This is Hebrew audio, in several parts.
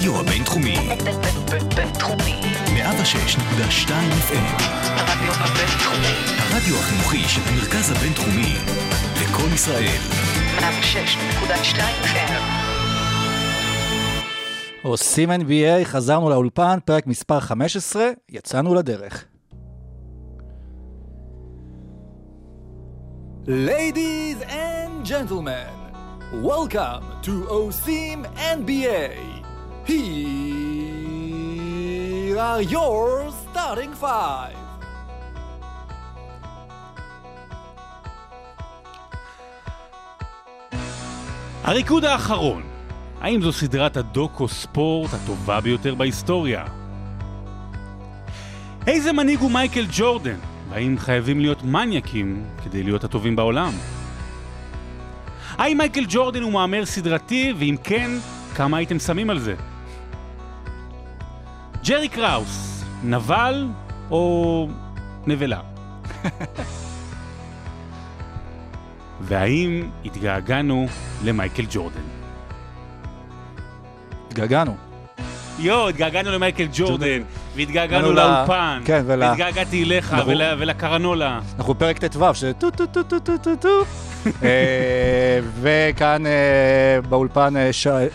הרדיו הבינתחומי. בינתחומי. 106.2 FM. הרדיו הבינתחומי. הרדיו החינוכי של המרכז הבינתחומי. לקום ישראל. 106.2 FM. עושים NBA, חזרנו לאולפן, פרק מספר 15, יצאנו לדרך. Ladies and gentlemen, welcome to OSIM NBA. Here are your starting five. הריקוד האחרון, האם זו סדרת הדוקו ספורט הטובה ביותר בהיסטוריה? איזה מנהיג הוא מייקל ג'ורדן? והאם חייבים להיות מניאקים כדי להיות הטובים בעולם? האם מייקל ג'ורדן הוא מהמר סדרתי, ואם כן, כמה הייתם שמים על זה? ג'רי קראוס, נבל או נבלה? והאם התגעגענו למייקל ג'ורדן? התגעגענו. יואו, התגעגענו למייקל ג'ורדן. והתגעגענו לאולפן, כן, ול- והתגעגעתי אליך אנחנו- ול- ולקרנולה. אנחנו בפרק ט"ו, ש... טו טו טו טו טו טו. אה, וכאן אה, באולפן אה,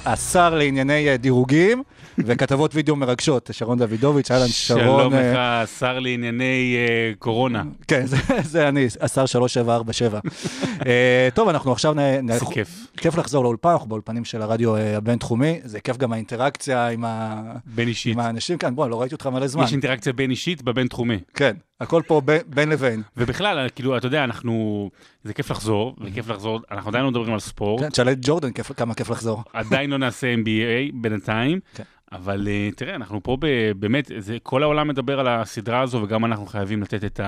השר לענייני דירוגים וכתבות וידאו מרגשות, שרון דוידוביץ', אהלן שרון. שלום אה, לך, שר לענייני אה, קורונה. כן, זה, אני, השר 3747. אה, טוב, אנחנו עכשיו... איזה כיף. כיף לחזור לאולפן, אנחנו באולפנים של הרדיו אה, הבינתחומי, זה כיף גם האינטראקציה עם, ה... בין אישית. עם האנשים כאן, בוא, לא ראיתי אותך מלא זמן. יש אינטראקציה בין אישית בבין-תחומי. כן, הכל פה בין, בין לבין. ובכלל, כאילו, אתה יודע, אנחנו... זה כיף לחזור, וכיף לחזור, אנחנו עדיין לא מדברים על ספורט, כן, תשאל את ג'ורדן כיף, כמה כיף לחזור. עדיין לא נעשה NBA בינתיים, כן. אבל אה, תראה, אנחנו פה ב- באמת, זה- כל העולם מדבר על הסדרה הזו, וגם אנחנו חייבים לתת את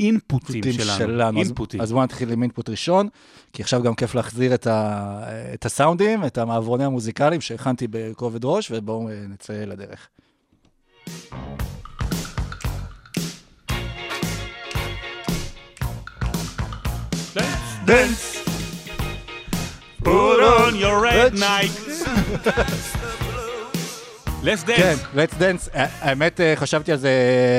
האינפוטים אינפוטים שלנו. אז, אינפוטים. אז בואו נתחיל עם אינפוט ראשון, כי עכשיו גם כיף להחזיר את, ה, את הסאונדים, את המעברונים המוזיקליים שהכנתי בכובד ראש, ובואו אה, נצא לדרך. dance. Put on your red Nike. Let's כן, dance. let's dance. האמת, אה, חשבתי על זה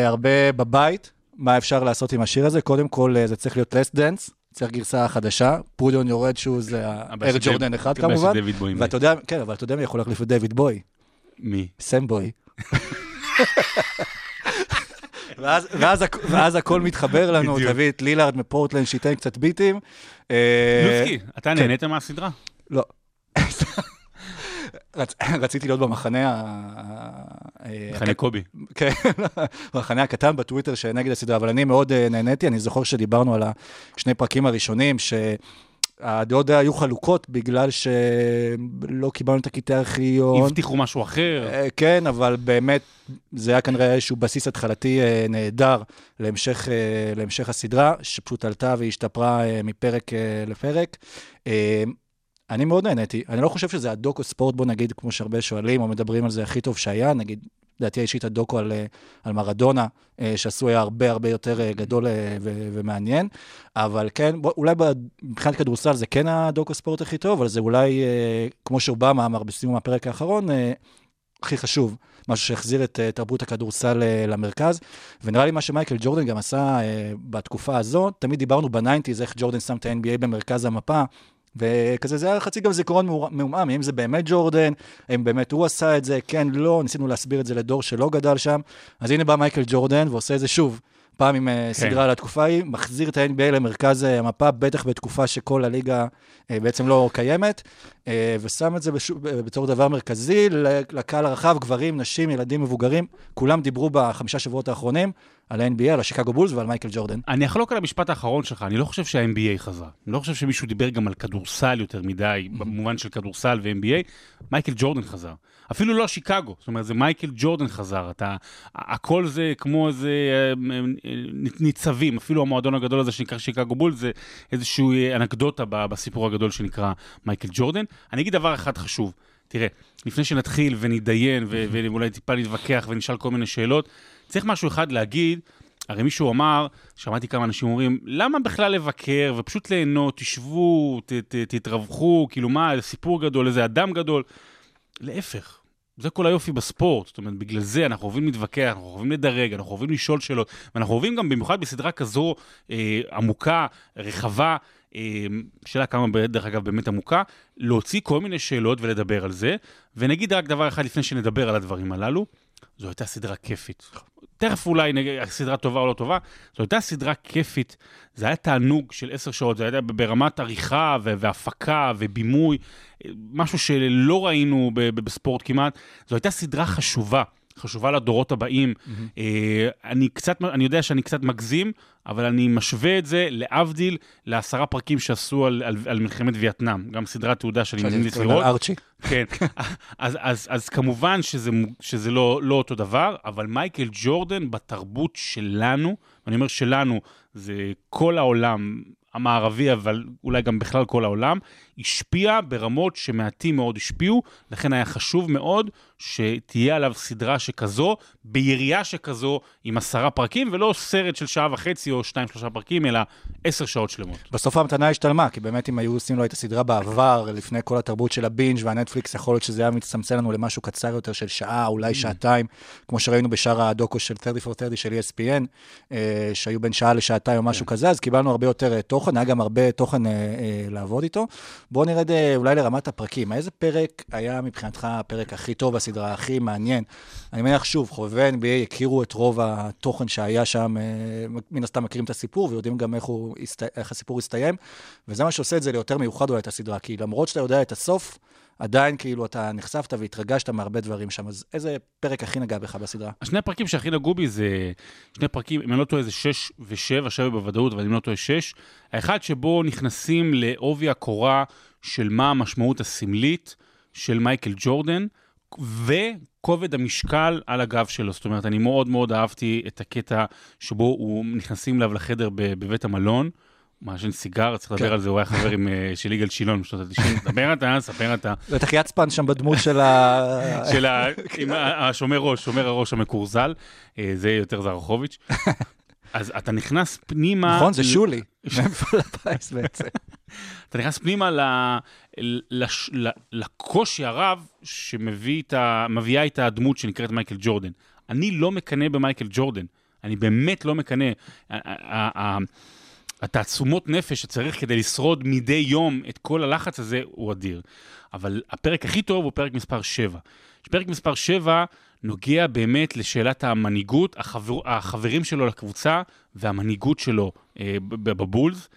הרבה בבית, מה אפשר לעשות עם השיר הזה. קודם כל, אה, זה צריך להיות let's dance, צריך גרסה חדשה. your red shoes זה של ג'ורדן אחד כמובן. דויד? ואתה יודע, כן, אבל אתה יודע מי יכול להחליף את דיוויד בוי? מי? סם בוי. ואז, ואז, ואז הכל מתחבר לנו. תביא את לילארד מפורטלנד שייתן קצת ביטים. אה, לוצקי, אתה כן. נהנית מהסדרה? לא. רצ, רציתי להיות במחנה ה... מחנה קובי. כן, במחנה הקטן בטוויטר שנגד הסדרה, אבל אני מאוד אה, נהניתי, אני זוכר שדיברנו על השני פרקים הראשונים, שהדעות היו חלוקות בגלל שלא קיבלנו את הקטעי ארכיון. הבטיחו משהו אחר. אה, כן, אבל באמת, זה היה כנראה איזשהו בסיס התחלתי אה, נהדר להמשך, להמשך הסדרה, שפשוט עלתה והשתפרה מפרק לפרק. אני מאוד נהניתי. אני לא חושב שזה הדוקו ספורט, בוא נגיד, כמו שהרבה שואלים או מדברים על זה הכי טוב שהיה, נגיד, לדעתי האישית הדוקו על, אה, על מרדונה, אה, שעשו היה הרבה הרבה יותר אה, גדול ו- ומעניין, אבל כן, בוא, אולי מבחינת כדורסל זה כן הדוקו ספורט הכי טוב, אבל זה אולי, כמו שאובמה אמר בסיום הפרק האחרון, הכי חשוב, משהו שהחזיר את תרבות הכדורסל למרכז, ונראה לי מה שמייקל ג'ורדן גם עשה בתקופה הזאת, תמיד דיברנו ב nineties איך ג'ורדן שם את ה-NBA במרכז המפה, וכזה זה היה חצי גם זיכרון מעומעם, האם זה באמת ג'ורדן, האם באמת הוא עשה את זה, כן, לא, ניסינו להסביר את זה לדור שלא גדל שם, אז הנה בא מייקל ג'ורדן ועושה את זה שוב. פעם עם כן. סדרה על התקופה ההיא, מחזיר את ה-NBA למרכז אה, המפה, בטח בתקופה שכל הליגה אה, בעצם לא קיימת, אה, ושם את זה בשו- בתור דבר מרכזי לקהל הרחב, גברים, נשים, ילדים, מבוגרים, כולם דיברו בחמישה שבועות האחרונים על ה-NBA, על השיקגו בולס ועל מייקל ג'ורדן. אני אחלוק על המשפט האחרון שלך, אני לא חושב שה-NBA חזר. אני לא חושב שמישהו דיבר גם על כדורסל יותר מדי, במובן של כדורסל ו-NBA. מייקל ג'ורדן חזר. אפילו לא שיקגו, זאת אומרת, זה מייקל ג'ורדן חזר. אתה, הכל זה כמו איזה אה, ניצבים, אפילו המועדון הגדול הזה שנקרא שיקגו בול, זה איזושהי אנקדוטה בסיפור הגדול שנקרא מייקל ג'ורדן. אני אגיד דבר אחד חשוב. תראה, לפני שנתחיל ונתדיין ו- ואולי טיפה נתווכח ונשאל כל מיני שאלות, צריך משהו אחד להגיד, הרי מישהו אמר, שמעתי כמה אנשים אומרים, למה בכלל לבקר ופשוט ליהנות, תשבו, ת, ת, תתרווחו, כאילו מה, סיפור גדול, איזה אדם גדול. להפך, זה כל היופי בספורט, זאת אומרת, בגלל זה אנחנו אוהבים להתווכח, אנחנו אוהבים לדרג, אנחנו אוהבים לשאול שאלות, ואנחנו אוהבים גם, במיוחד בסדרה כזו אה, עמוקה, רחבה, שאלה כמה, דרך אגב, באמת עמוקה, להוציא כל מיני שאלות ולדבר על זה. ונגיד רק דבר אחד לפני שנדבר על הדברים הללו, זו הייתה סדרה כיפית. תכף אולי נגיד, סדרה טובה או לא טובה, זו הייתה סדרה כיפית, זה היה תענוג של עשר שעות, זה היה ברמת עריכה והפקה ובימוי, משהו שלא ראינו בספורט כמעט. זו הייתה סדרה חשובה. חשובה לדורות הבאים. Mm-hmm. אני קצת, אני יודע שאני קצת מגזים, אבל אני משווה את זה, להבדיל, לעשרה פרקים שעשו על, על, על מלחמת וייטנאם, גם סדרת תעודה שאני ממליץ לראות. ארצ'י. כן, אז, אז, אז כמובן שזה, שזה לא, לא אותו דבר, אבל מייקל ג'ורדן בתרבות שלנו, ואני אומר שלנו, זה כל העולם, המערבי, אבל אולי גם בכלל כל העולם, השפיע ברמות שמעטים מאוד השפיעו, לכן היה חשוב מאוד שתהיה עליו סדרה שכזו, בירייה שכזו, עם עשרה פרקים, ולא סרט של שעה וחצי או שניים, שלושה פרקים, אלא עשר שעות שלמות. בסוף ההמתנה השתלמה, כי באמת אם היו עושים לו את הסדרה בעבר, לפני כל התרבות של הבינג' והנטפליקס, יכול להיות שזה היה מצטמצם לנו למשהו קצר יותר של שעה, אולי Mm. שעתיים, כמו שראינו בשאר הדוקו של 30 for 30 של ESPN, שהיו בין שעה לשעתיים או כן. משהו כזה, אז קיבלנו הרבה יותר אה, תוכן, היה גם הרבה תוכן אה, אה, לעבוד איתו. בואו נרד אה, אולי לרמת הפרקים. איזה פרק היה מבחינתך הפרק הכי טוב בסדרה, הכי מעניין? אני מניח, שוב, חובבי NBA הכירו את רוב התוכן שהיה שם, אה, מן הסתם מכירים את הסיפור ויודעים גם איך, הוא. איך הסיפור הסתיים, וזה מה שעושה את זה ליותר מיוחד אולי את הסדרה, כי למרות שאתה יודע את הסוף, עדיין כאילו אתה נחשפת והתרגשת מהרבה דברים שם, אז איזה פרק הכי נגע בך בסדרה? השני הפרקים שהכי נגעו בי זה שני פרקים, אם אני לא טועה זה 6 ו-7, 7 בוודאות, אבל אם לא טועה 6. האחד שבו נכנסים לעובי הקורה של מה המשמעות הסמלית של מייקל ג'ורדן, וכובד המשקל על הגב שלו. זאת אומרת, אני מאוד מאוד אהבתי את הקטע שבו הוא נכנסים אליו לחדר בבית המלון. מעשן סיגר, צריך לדבר כן. על זה, הוא היה חבר אה, של יגאל שילון בשנות ה-90. דבר אתה, ספר אתה. בטח יצפן שם בדמות של ה... של ה- השומר ראש, שומר הראש המקורזל, אה, זה יותר זרחוביץ'. אז אתה נכנס פנימה... נכון, זה שולי, ממפעל הפיס בעצם. אתה נכנס פנימה לקושי הרב שמביאה איתה הדמות שנקראת מייקל ג'ורדן. אני לא מקנא במייקל ג'ורדן, אני באמת לא מקנא. התעצומות נפש שצריך כדי לשרוד מדי יום את כל הלחץ הזה הוא אדיר. אבל הפרק הכי טוב הוא פרק מספר 7. פרק מספר 7 נוגע באמת לשאלת המנהיגות, החבר, החברים שלו לקבוצה והמנהיגות שלו אה, בבולס.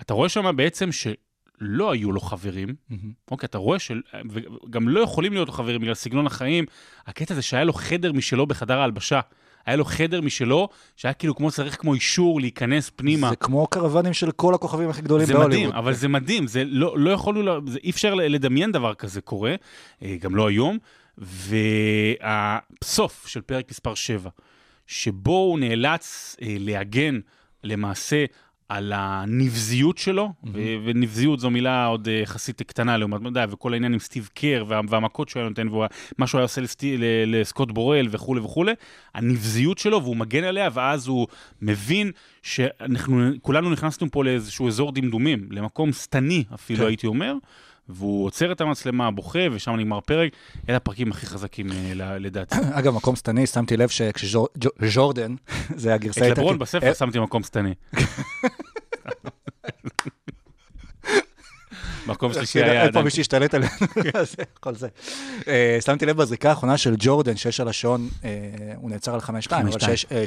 אתה רואה שם בעצם שלא היו לו חברים, אוקיי, אתה רואה שגם לא יכולים להיות לו חברים בגלל סגנון החיים. הקטע זה שהיה לו חדר משלו בחדר ההלבשה. היה לו חדר משלו, שהיה כאילו כמו צריך כמו אישור להיכנס פנימה. זה כמו קרוונים של כל הכוכבים הכי גדולים זה בהוליווד. מדהים, אבל זה מדהים, זה לא, לא יכולנו, זה, אי אפשר לדמיין דבר כזה קורה, אה, גם לא היום. והסוף של פרק מספר 7, שבו הוא נאלץ אה, להגן למעשה על הנבזיות שלו, ו- ונבזיות זו מילה עוד אה, יחסית קטנה לעומת, יודע, וכל העניין עם סטיב קר וה- והמכות שהוא היה נותן, ומה שהוא היה עושה לסטי, לסקוט בורל וכולי וכולי, הנבזיות שלו, והוא מגן עליה, ואז הוא מבין שאנחנו כולנו נכנסנו פה לאיזשהו אזור דמדומים, למקום שטני אפילו, כן. הייתי אומר. והוא עוצר את המצלמה, בוכה, ושם נגמר פרק. אלה הפרקים הכי חזקים אה, לדעתי. אגב, מקום שטני, שמתי לב שכשז'ורדן, זה הגרסה... את לברון בספר אה, שמתי מקום שטני. מקום שלישי היה... אין פה עדיין- מי שהשתלט עלינו, כל זה. אה, שמתי לב בזריקה האחרונה של ג'ורדן, שיש על השעון, הוא נעצר על 5-2, אבל 5-2. שש- אה,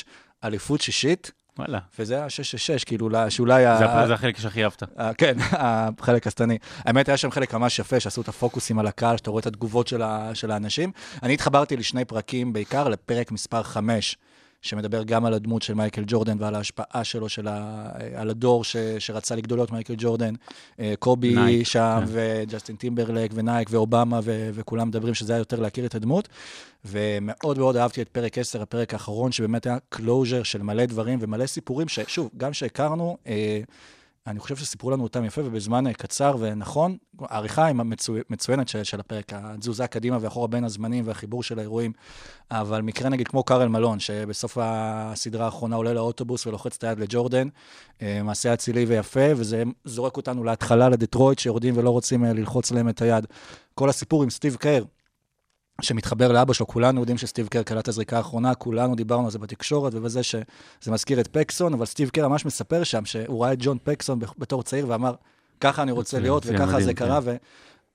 6-6, אליפות שישית, וואלה. וזה היה 6-6, כאילו, אולי- שאולי... ה- זה הפ- זה החלק שהכי אהבת. אה, כן, החלק השטני. האמת, היה שם חלק ממש יפה, שעשו את הפוקוסים על הקהל, שאתה רואה את התגובות של, ה, של האנשים. אני התחברתי לשני פרקים, בעיקר לפרק מספר 5, שמדבר גם על הדמות של מייקל ג'ורדן ועל ההשפעה שלו, של ה, על הדור ש, שרצה לגדול להיות מייקל ג'ורדן. אה, קובי נייק, שם, כן. וג'סטין טימברלק, ונייק, ואובמה, ו, וכולם מדברים שזה היה יותר להכיר את הדמות. ומאוד מאוד אהבתי את פרק 10, הפרק האחרון, שבאמת היה closure של מלא דברים ומלא סיפורים, ששוב, גם שהכרנו, אה, אני חושב שסיפרו לנו אותם יפה ובזמן אה, קצר ונכון. העריכה היא מצו... מצוינת של, של הפרק, התזוזה קדימה ואחורה בין הזמנים והחיבור של האירועים. אבל מקרה נגיד כמו קארל מלון, שבסוף הסדרה האחרונה עולה לאוטובוס ולוחץ את היד לג'ורדן, אה, מעשה אצילי ויפה, וזה זורק אותנו להתחלה לדטרויט, שיורדים ולא רוצים אה, ללחוץ להם את היד. כל הסיפור עם סטיב קר, שמתחבר לאבא שלו, כולנו יודעים שסטיב קר קלט את הזריקה האחרונה, כולנו דיברנו על זה בתקשורת ובזה שזה מזכיר את פקסון, אבל סטיב קר ממש מספר שם שהוא ראה את ג'ון פקסון בתור צעיר ואמר, ככה אני רוצה זה- להיות זה וככה זה כן. קרה,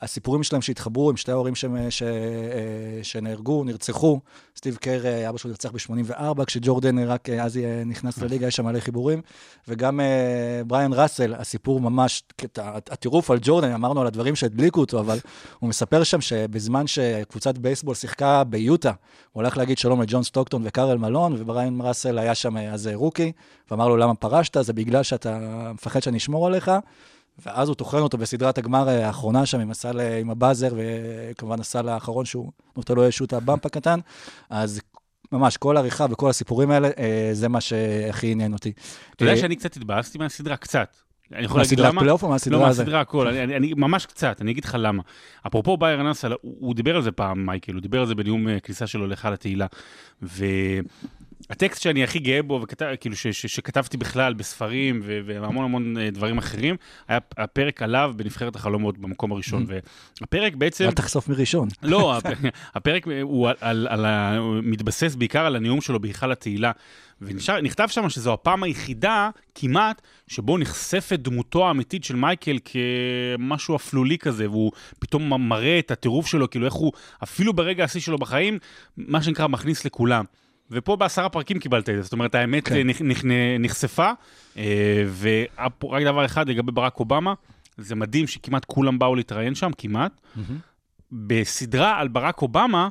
והסיפורים שלהם שהתחברו עם שתי ההורים ש- אה, שנהרגו, נרצחו, סטיב קר, אה, אבא שלו נרצח ב-84, כשג'ורדן רק אה, אז נכנס לליגה, יש שם מלא חיבורים, וגם בריאן ראסל, הסיפור ממש, הטירוף על ג'ורדן, אמרנו על הדברים שהדליקו אותו, אבל הוא מספר שם שבזמן שקבוצת בייסבול שיחקה ביוטה, הוא הלך להגיד שלום לג'ון סטוקטון וקארל מלון, ובריאן ראסל היה שם אז רוקי, ואמר לו, למה פרשת? זה בגלל שאתה מפחד שאני אשמור עליך. ואז הוא טוחן אותו בסדרת הגמר אה, האחרונה שם עם הסל, אה, עם ה buzzer, וכמובן הסל האחרון שהוא נותן לו איזשהו את ה bump הקטן. אז ממש, כל העריכה וכל הסיפורים האלה, אה, זה מה שהכי עניין אותי. אתה יודע שאני קצת התבאסתי מהסדרה, קצת. אני יכול להגיד מהסדרת למה? פלייאוף או לא, מהסדרה הזאת? מהסדרה הכל, אני, אני, אני, ממש קצת, אני אגיד לך למה. אפרופו בייר נסל, הוא, הוא דיבר על זה פעם, מייקל, הוא דיבר על זה בנאום כניסה שלו להיכל התהילה. והטקסט שאני הכי גאה בו, וכתב, כאילו ש, ש, שכתבתי בכלל בספרים ו, והמון המון אה, דברים אחרים, היה הפרק עליו בנבחרת החלומות במקום הראשון. והפרק בעצם... אל תחשוף מראשון. לא, הפ- הפרק הוא על, על, על ה... מתבסס בעיקר על הנאום שלו בהיכל התהילה. ונכתב שם שזו הפעם היחידה כמעט שבו נחשפת דמותו האמיתית של מייקל כמשהו אפלולי כזה, והוא פתאום מראה את הטירוף שלו, כאילו איך הוא, אפילו ברגע השיא שלו בחיים, מה שנקרא מכניס לכולם. ופה בעשרה פרקים קיבלת את זה, זאת אומרת, האמת כן. נכ, נכ, נחשפה, אה, ורק דבר אחד לגבי ברק אובמה, זה מדהים שכמעט כולם באו להתראיין שם, כמעט. בסדרה על ברק אובמה,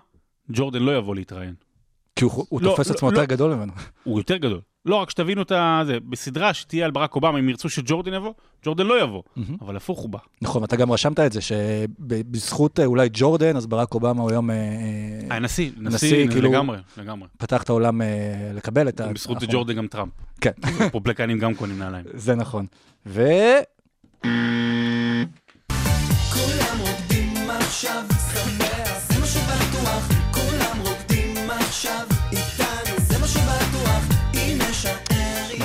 ג'ורדן לא יבוא להתראיין. כי הוא הוא לא, תופס לא, עצמו לא. יותר גדול ממנו. הוא יותר גדול. לא, רק שתבינו את זה, בסדרה שתהיה על ברק אובמה, אם ירצו שג'ורדן יבוא, ג'ורדן לא יבוא. אבל הפוך הוא בא. נכון, אתה גם רשמת את זה, שבזכות אה, אולי ג'ורדן, אז ברק אובמה הוא היום אה, אה, הנשיא, נשיא, כאילו- לגמרי, לגמרי. פתח את העולם לקבל את ה... בזכות נכון. ג'ורדן גם טראמפ. כן, רפובליקנים גם קונים נעליים. זה נכון. ו... כולם רוקדים עכשיו,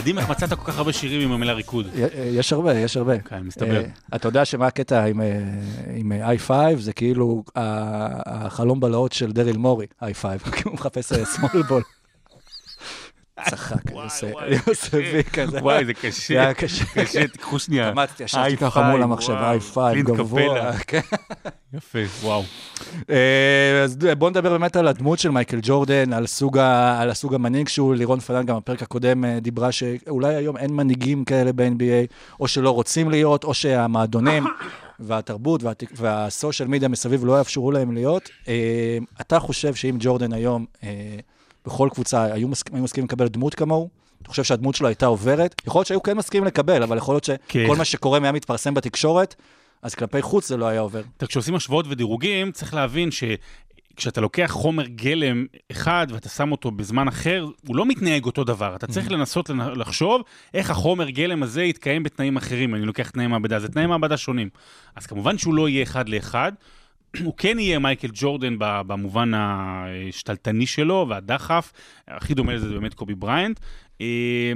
מדהים איך מצאת כל כך הרבה שירים עם המילה ריקוד. יש הרבה, יש הרבה. כן, מסתבר. אה, אתה יודע שמה הקטע עם, אה, אה, i5, זה כאילו החלום בלהות של דריל מורי, i5, כי הוא מחפש small ball. צחק, יוסף וואי, יוסף קשה. וי כזה. וואי, זה זה קשה. היה קשה. קשה, תיקחו שנייה. קמצתי, ישבתי i5, ככה מול המחשב, וואו, i5, קלינט גבוה. כן. יפה, וואו. אה, אז בואו נדבר באמת על הדמות של מייקל ג'ורדן, על הסוג המנהיג שהוא, לירון פלן גם בפרק הקודם אה, דיברה שאולי היום אין מנהיגים כאלה ב-NBA, או שלא רוצים להיות, או שהמועדונים והתרבות והת- והסושיאל מדיה מסביב לא יאפשרו להם להיות. אה, אתה חושב שאם ג'ורדן היום, בכל קבוצה, היו, מסכ... היו מסכימים לקבל דמות כמוהו? אתה חושב שהדמות שלו הייתה עוברת? יכול להיות שהיו כן מסכימים לקבל, אבל יכול להיות כן. שכל מה שקורה היה מתפרסם בתקשורת, אז כלפי חוץ זה לא היה עובר. אתה, כשעושים השוואות ודירוגים, צריך להבין שכשאתה לוקח חומר גלם אחד ואתה שם אותו בזמן אחר, הוא לא מתנהג אותו דבר. אתה צריך לנסות לנ- לחשוב איך החומר גלם הזה יתקיים בתנאים אחרים. אני לוקח תנאי מעבדה, זה תנאי מעבדה שונים. אז כמובן שהוא לא יהיה אחד לאחד. הוא כן יהיה מייקל ג'ורדן במובן השתלטני שלו והדחף, הכי דומה לזה זה באמת קובי בריינט. אה,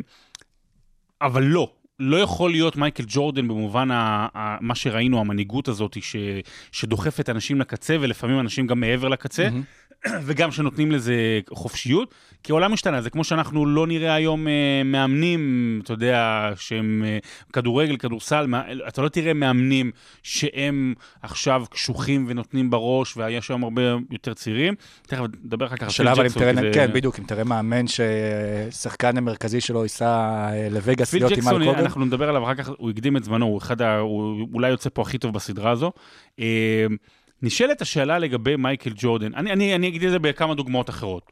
אבל לא, לא יכול להיות מייקל ג'ורדן במובן ה, ה, מה שראינו, המנהיגות הזאת ש, שדוחפת אנשים לקצה, ולפעמים אנשים גם מעבר לקצה, וגם שנותנים לזה חופשיות, כי העולם משתנה, זה כמו שאנחנו לא נראה היום אה, מאמנים, אתה יודע, שהם אה, כדורגל, כדורסל, מה, אתה לא תראה מאמנים שהם עכשיו קשוחים ונותנים בראש, ויש היום הרבה יותר צעירים. תכף נדבר אחר כך על פיל אבל אם ג'קסון, זה- כן, בדיוק, אם תראה מאמן ששחקן המרכזי שלו ייסע אה, לווגאס פיל להיות עם ג'קסון, אל קודם. אנחנו נדבר עליו אחר כך, הוא הקדים את זמנו, הוא אחד ה... הוא אולי יוצא פה הכי טוב בסדרה הזו. אה, נשאלת השאלה לגבי מייקל ג'ורדן, אני, אני, אני אגיד את זה בכמה דוגמאות אחרות.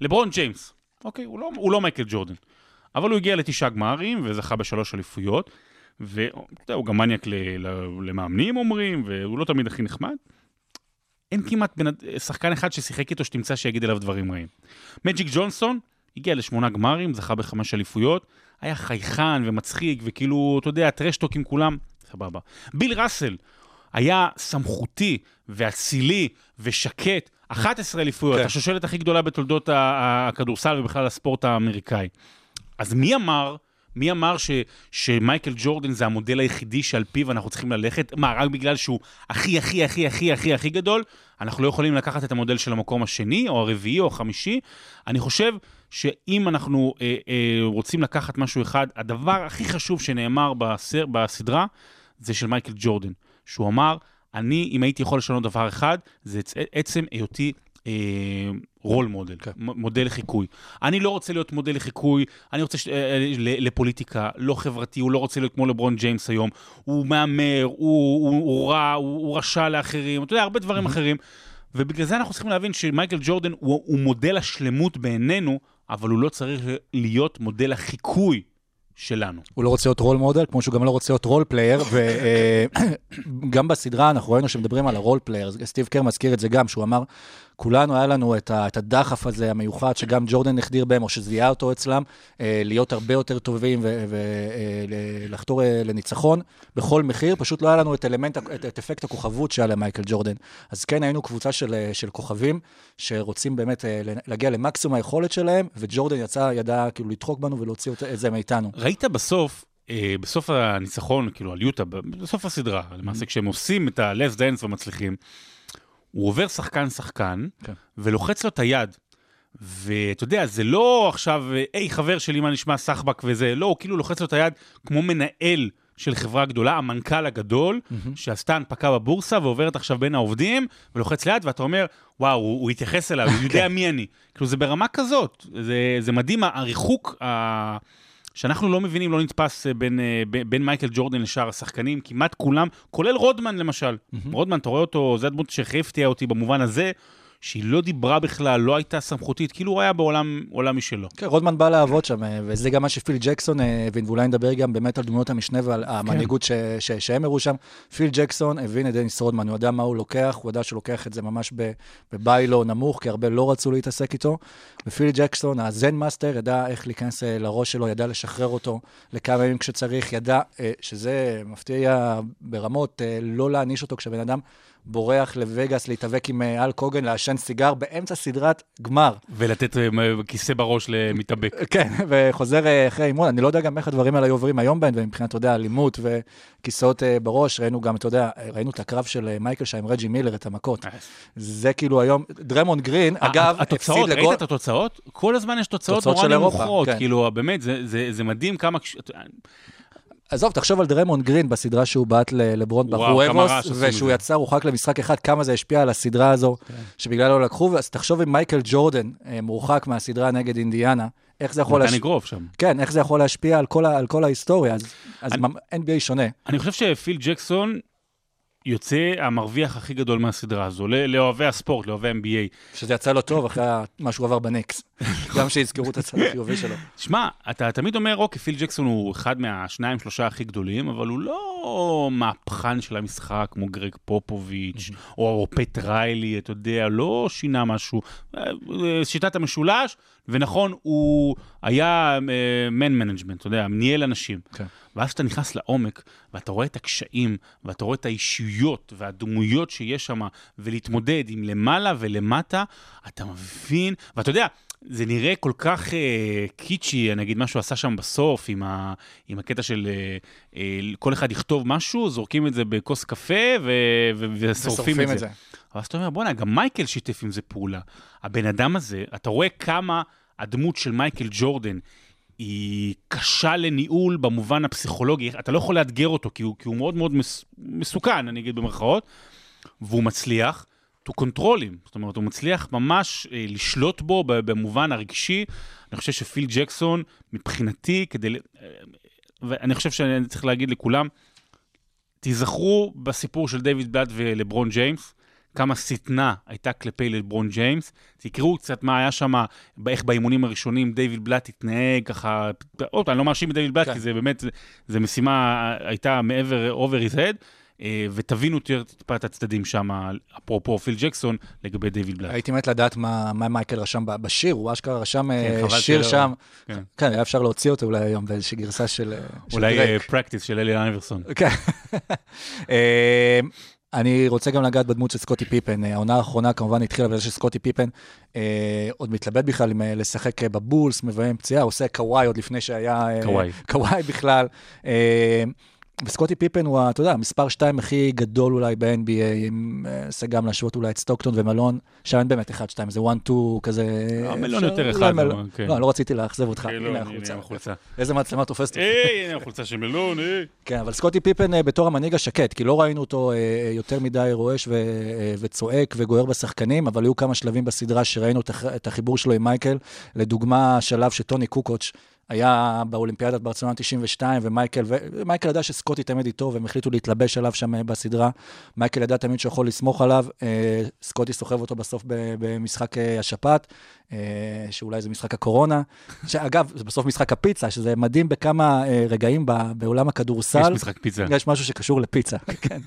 לברון ג'יימס, אוקיי, הוא לא, הוא לא מייקל ג'ורדן, אבל הוא הגיע לתשעה גמרים וזכה בשלוש אליפויות, והוא גם מניאק ל, ל, למאמנים אומרים, והוא לא תמיד הכי נחמד. אין כמעט אד- שחקן אחד ששיחק איתו שתמצא שיגיד עליו דברים רעים. מג'יק ג'ונסון הגיע לשמונה גמרים, זכה בחמש אליפויות, היה חייכן ומצחיק, וכאילו, אתה יודע, טרשטוק עם כולם, סבבה. ביל ראסל היה סמכותי ואצילי ושקט, 11 אליפויות, כן. השושלת הכי גדולה בתולדות הכדורסל ובכלל הספורט האמריקאי. אז מי אמר מי אמר ש, שמייקל ג'ורדן זה המודל היחידי שעל פיו אנחנו צריכים ללכת? מה, רק בגלל שהוא הכי, הכי, הכי, הכי, הכי, הכי גדול? אנחנו לא יכולים לקחת את המודל של המקום השני, או הרביעי, או החמישי? אני חושב שאם אנחנו אה, אה, רוצים לקחת משהו אחד, הדבר הכי חשוב שנאמר בסר, בסדרה, זה של מייקל ג'ורדן, שהוא אמר, אני, אם הייתי יכול לשנות דבר אחד, זה עצ- עצם היותי רול מודל, כן. מודל לחיקוי. אני לא רוצה להיות מודל לחיקוי, אני רוצה ש... אה, ל- לפוליטיקה, לא חברתי, הוא לא רוצה להיות כמו לברון ג'יימס היום. הוא מהמר, הוא, הוא, הוא רע, הוא, הוא רשע לאחרים, אתה יודע, הרבה דברים אחרים. ובגלל זה אנחנו צריכים להבין שמייקל ג'ורדן הוא, הוא מודל השלמות בעינינו, אבל הוא לא צריך להיות מודל החיקוי שלנו. הוא לא רוצה להיות role model, כמו שהוא גם לא רוצה להיות role player, וגם בסדרה אנחנו ראינו שמדברים על ה role player, סטיב קר מזכיר את זה גם, שהוא אמר, כולנו היה לנו את, ה, את הדחף הזה המיוחד, שגם ג'ורדן החדיר בהם, או שזיהה אותו אצלם, אה, להיות הרבה יותר טובים ולחתור אה, לניצחון בכל מחיר, פשוט לא היה לנו את אלמנט, את, את אפקט הכוכבות שהיה למייקל ג'ורדן. אז כן, היינו קבוצה של, אה, של כוכבים, שרוצים באמת אה, להגיע למקסימום היכולת שלהם, וג'ורדן יצא, ידע כאילו לדחוק בנו ולהוציא את זה מאיתנו. ראית בסוף, אה, בסוף הניצחון, כאילו על יוטה, בסוף הסדרה, למעשה כשהם עושים את ה-less dance ומצליחים, הוא עובר שחקן-שחקן, כן. ולוחץ לו את היד. ואתה יודע, זה לא עכשיו, היי, חבר שלי, מה נשמע סחבק וזה, לא, הוא כאילו לוחץ לו את היד כמו מנהל של חברה גדולה, המנכ"ל הגדול, שעשתה הנפקה בבורסה ועוברת עכשיו בין העובדים, ולוחץ ליד, ואתה אומר, וואו, הוא, הוא התייחס אליו, הוא יודע מי אני. כאילו, זה ברמה כזאת, זה, זה מדהים, הריחוק ה... שאנחנו לא מבינים, לא נתפס אה, בין, אה, בין מייקל ג'ורדן לשאר השחקנים, כמעט כולם, כולל רודמן למשל. רודמן, אתה רואה אותו, זה הדמות שהכי הפתיעה אותי במובן הזה, שהיא לא דיברה בכלל, לא הייתה סמכותית, כאילו הוא היה בעולם עולם משלו. כן, רודמן בא לעבוד שם, אה, וזה גם מה שפיל ג'קסון אה, הבין, ואולי נדבר גם באמת על דמויות המשנה ועל המנהיגות ש, ש, שהם הראו שם. פיל ג'קסון הבין את דניס רודמן, הוא ידע מה הוא לוקח, הוא ידע שהוא לוקח את זה ממש בביילו נמוך, כי הרבה לא רצו להתעסק איתו. ופיל ג'קסון, ה Zen Master, ידע איך להיכנס אה, לראש שלו, ידע לשחרר אותו לכמה ימים כשצריך, ידע שזה מפתיע ברמות, לא להעניש אותו כשבן אדם בורח לווגאס להתאבק עם אה, האלק הוגאן, לעשן סיגר באמצע סדרת גמר. ולתת אה, כיסא בראש למתאבק. כן, וחוזר אה, אחרי אימון, אני לא יודע גם איך הדברים האלה היו עוברים היום בהן, ומבחינת, אתה יודע, אלימות וכיסאות בראש, ראינו גם, אתה יודע, ראינו את הקרב של מייקל שם עם רג'י מילר, את המכות. זה כאילו היום, דריימונד גרין, אגב, הפסיד לגול... ראית את התוצאות? כל הזמן יש תוצאות נורא נמוכות, כן. כאילו, באמת, זה מדהים כמה... עזוב, תחשוב על דריימונד גרין בסדרה שהוא בעט לברון ב huevos, ושהוא. יצא רוחק למשחק אחד, כמה זה השפיע על הסדרה הזו, שבגלל לא לקחו, אז תחשוב אם מייקל ג'ורדן אה, מורחק מהסדרה נגד אינדיאנה, איך זה יכול... להש- אגרוף שם. כן, איך זה יכול להשפיע על כל ה- על כל ההיסטוריה, אז- אז אני- NBA שונה. אני חושב שפיל ג'קסון יוצא המרוויח הכי גדול מהסדרה הזו, לאוהבי הספורט, לאוהבי NBA. שזה יצא לו טוב אחרי מה שהוא עבר בניקס. גם שיזכרו את הצד החיובי שלו. שמע, אתה תמיד אומר, אוקיי, פיל ג'קסון הוא אחד מהשניים, שלושה הכי גדולים, אבל הוא לא מהפכן של המשחק כמו גרג פופוביץ', או, פט ריילי, אתה יודע, לא שינה משהו. אה, אה, שיטת המשולש, ונכון, הוא היה man management, אתה יודע, ניהל אנשים. כן. ואז אתה נכנס לעומק, ואתה רואה את הקשיים, ואתה רואה את האישיויות והדמויות שיש שם, ולהתמודד עם למעלה ולמטה, אתה מבין, ואתה יודע, זה נראה כל כך אה, קיצ'י, נגיד מה שהוא עשה שם בסוף, עם, ה, עם הקטע של אה, אה, כל אחד יכתוב משהו, זורקים את זה בכוס קפה ו, ו, ושורפים את זה. אבל אז אתה אומר, בואנה, גם מייקל שיתף עם זה פעולה. הבן אדם הזה, אתה רואה כמה הדמות של מייקל ג'ורדן היא קשה לניהול במובן הפסיכולוגי, אתה לא יכול לאתגר אותו, כי הוא, כי הוא מאוד מאוד מס, מסוכן, אני אגיד במרכאות, והוא מצליח control him, זאת אומרת, הוא מצליח ממש אה, לשלוט בו במובן הרגשי. אני חושב שפיל ג'קסון, מבחינתי, כדי... אה, ואני חושב שאני צריך להגיד לכולם, תיזכרו בסיפור של דיוויד בלאט ולברון ג'יימס, כמה שטנה הייתה כלפי לברון ג'יימס. תקראו קצת מה היה שם, איך באימונים הראשונים דיוויד בלאט התנהג ככה, עוד אני לא מאשים את דיוויד בלאט, כן. כי זה באמת, זה משימה, הייתה מעבר, over his head, אה, ותבינו יותר טיפה את הצדדים שם, אפרופו פיל ג'קסון, לגבי דיוויד בלאט. הייתי מת לדעת מה מה מייקל רשם בשיר, הוא אשכרה רשם אה, כן, חבל שיר שלא- שם. כן. כן, היה אפשר להוציא אותו אולי היום באיזושהי גרסה של של אולי דרייק. practice של אלן אייברסון. כן. אה, אני רוצה גם לגעת בדמות של סקוטי פיפן. אה, העונה האחרונה כמובן התחילה בזה שסקוטי פיפן אה, עוד מתלבט בכלל אה, לשחק אה, בבולס, מביים פציעה, עושה קוואי עוד לפני שהיה... אה, קוואי. קוואי בכלל. אה, וסקוטי פיפן הוא, אתה יודע, המספר 2 הכי גדול אולי ב-NBA, אם אה, עושה גם להשוות אולי את סטוקטון ומלון, שם אין באמת 1-2, זה 1-2 כזה... המלון אפשר- יותר אחד, כן. לא, לא רציתי לאכזב אותך, לא, הנה החולצה. איזה מצלמה תופסת אותי. הנה החולצה של מלון, היי. כן, אבל סקוטי פיפן אה, בתור המנהיג השקט, כי לא ראינו אותו אה, יותר מדי רועש אה, וצועק וגוער בשחקנים, אבל היו כמה שלבים בסדרה שראינו את הח- את החיבור שלו עם מייקל. לדוגמה, שלב שטוני קוקוץ' היה באולימפיאדת ברצלונה 92, ומייקל, ומייקל ידע שסקוטי תמיד איתו, והם החליטו להתלבש עליו שם אה, בסדרה. מייקל ידע תמיד שהוא יכול לסמוך עליו, אה, סקוטי סוחב אותו בסוף במשחק אה, השפעת, שאולי זה משחק הקורונה. שאגב, זה בסוף משחק הפיצה, שזה מדהים בכמה רגעים בעולם הכדורסל. יש משחק פיצה. יש משהו שקשור לפיצה, כן.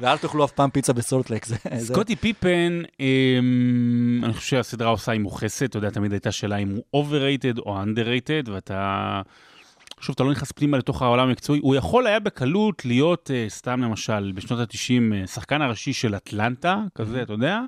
ואל תאכלו אף פעם פיצה בסולטלק. סקוטי פיפן, אמ, אני חושב שהסדרה עושה עימו חסד, אתה יודע, תמיד הייתה שאלה אם הוא overrated או underrated, ואתה... שוב, אתה לא נכנס פנימה לתוך העולם המקצועי, הוא יכול היה בקלות להיות, אה, סתם למשל, בשנות ה-90, שחקן הראשי של אטלנטה, כזה, אתה יודע,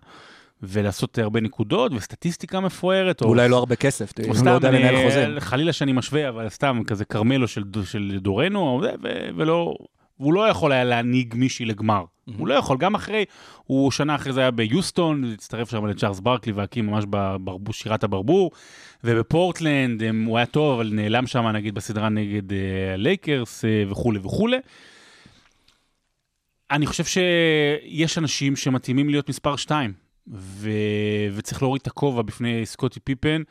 ולעשות הרבה נקודות וסטטיסטיקה מפוארת. או- אולי לא הרבה כסף, או הוא סתם, לא יודע לנהל חוזים. חלילה שאני משווה, אבל סתם כזה כרמלו של, של דורנו, או ו- ולא, והוא לא יכול היה להנהיג מישהי לגמר. הוא לא יכול, גם אחרי, הוא שנה אחרי זה היה ביוסטון, הצטרף שם לצ'ארלס ברקלי והקים ממש בברבור, שירת הברבור, ובפורטלנד הם, הוא היה טוב, אבל נעלם שם נגיד בסדרה נגד אה, הלייקרס אה, וכולי וכולי. אני חושב שיש אנשים שמתאימים להיות מספר 2, ו... וצריך להוריד את הכובע בפני סקוטי פיפן,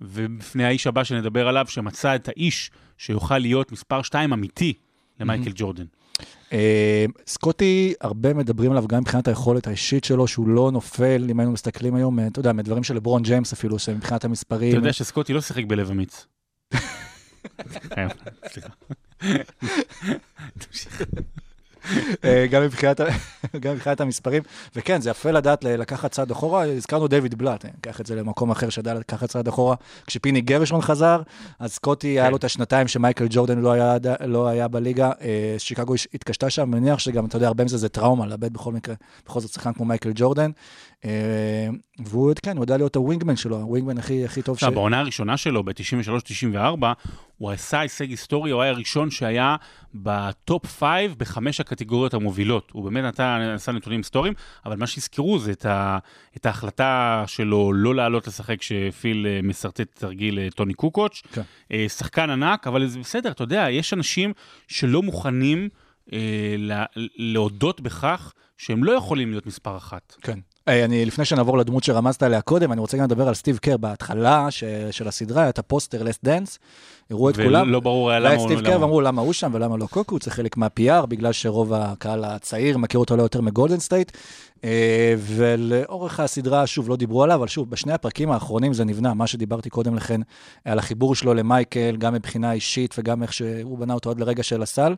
ובפני האיש הבא שנדבר עליו, שמצא את האיש שיוכל להיות מספר 2 אמיתי למייקל ג'ורדן. אה, סקוטי, הרבה מדברים עליו גם מבחינת היכולת האישית שלו, שהוא לא נופל, אם היינו מסתכלים היום, אה, אתה יודע, מדברים של לברון ג'יימס אפילו, שמבחינת המספרים... אתה יודע שסקוטי לא שיחק בלב אמיץ. כן, סליחה. אה, גם מבחינת, המספרים. וכן, זה יפה לדעת לקחת צעד אחורה. הזכרנו דיוויד בלאט, אה, ניקח את זה למקום אחר שידע לקחת צעד אחורה. כשפיני גרשון חזר, אז סקוטי, היה לו את השנתיים שמייקל ג'ורדן לא היה, לא בליגה. אה, שיקגו התקשתה שם, מניח שגם, אתה יודע, הרבה מזה זה טראומה, לאבד בכל מקרה, בכל זאת שחקן כמו מייקל ג'ורדן. אה, והוא, כן, הוא יודע להיות ה wingman שלו, ה wingman הכי, הכי טוב ש... עכשיו, בעונה הראשונה שלו, ב-93-94, הוא עשה הישג היסטורי, הוא היה הראשון שהיה ב top 5 בחמש הקטגוריות המובילות. הוא באמת נתן, עשה נתונים היסטוריים, אבל מה שיזכרו זה את, ה, את ההחלטה שלו לא לעלות לשחק כשפיל אה, משרטט תרגיל אה, טוני קוקוץ'. כן. אה, שחקן ענק, אבל זה בסדר, אתה יודע, יש אנשים שלא מוכנים אה, לה, להודות בכך שהם לא יכולים להיות מספר אחת. כן. היי, אני, לפני שנעבור לדמות שרמזת עליה קודם, אני רוצה גם לדבר על סטיב קר. בהתחלה ש, של הסדרה, היה את הפוסטר Last Dance, הראו את כולם. ולא ברור היה למה הוא... סטיב קר ואמרו למה הוא שם ולמה לא קוקוץ', זה חלק מה-PR, בגלל שרוב הקהל הצעיר מכיר אותו לא יותר מגולדן סטייט. אה, ולאורך הסדרה, שוב, לא דיברו עליו, אבל שוב, בשני הפרקים האחרונים זה נבנה, מה שדיברתי קודם לכן, על החיבור שלו למייקל, גם מבחינה אישית וגם איך שהוא בנה אותו עד לרגע של הסל.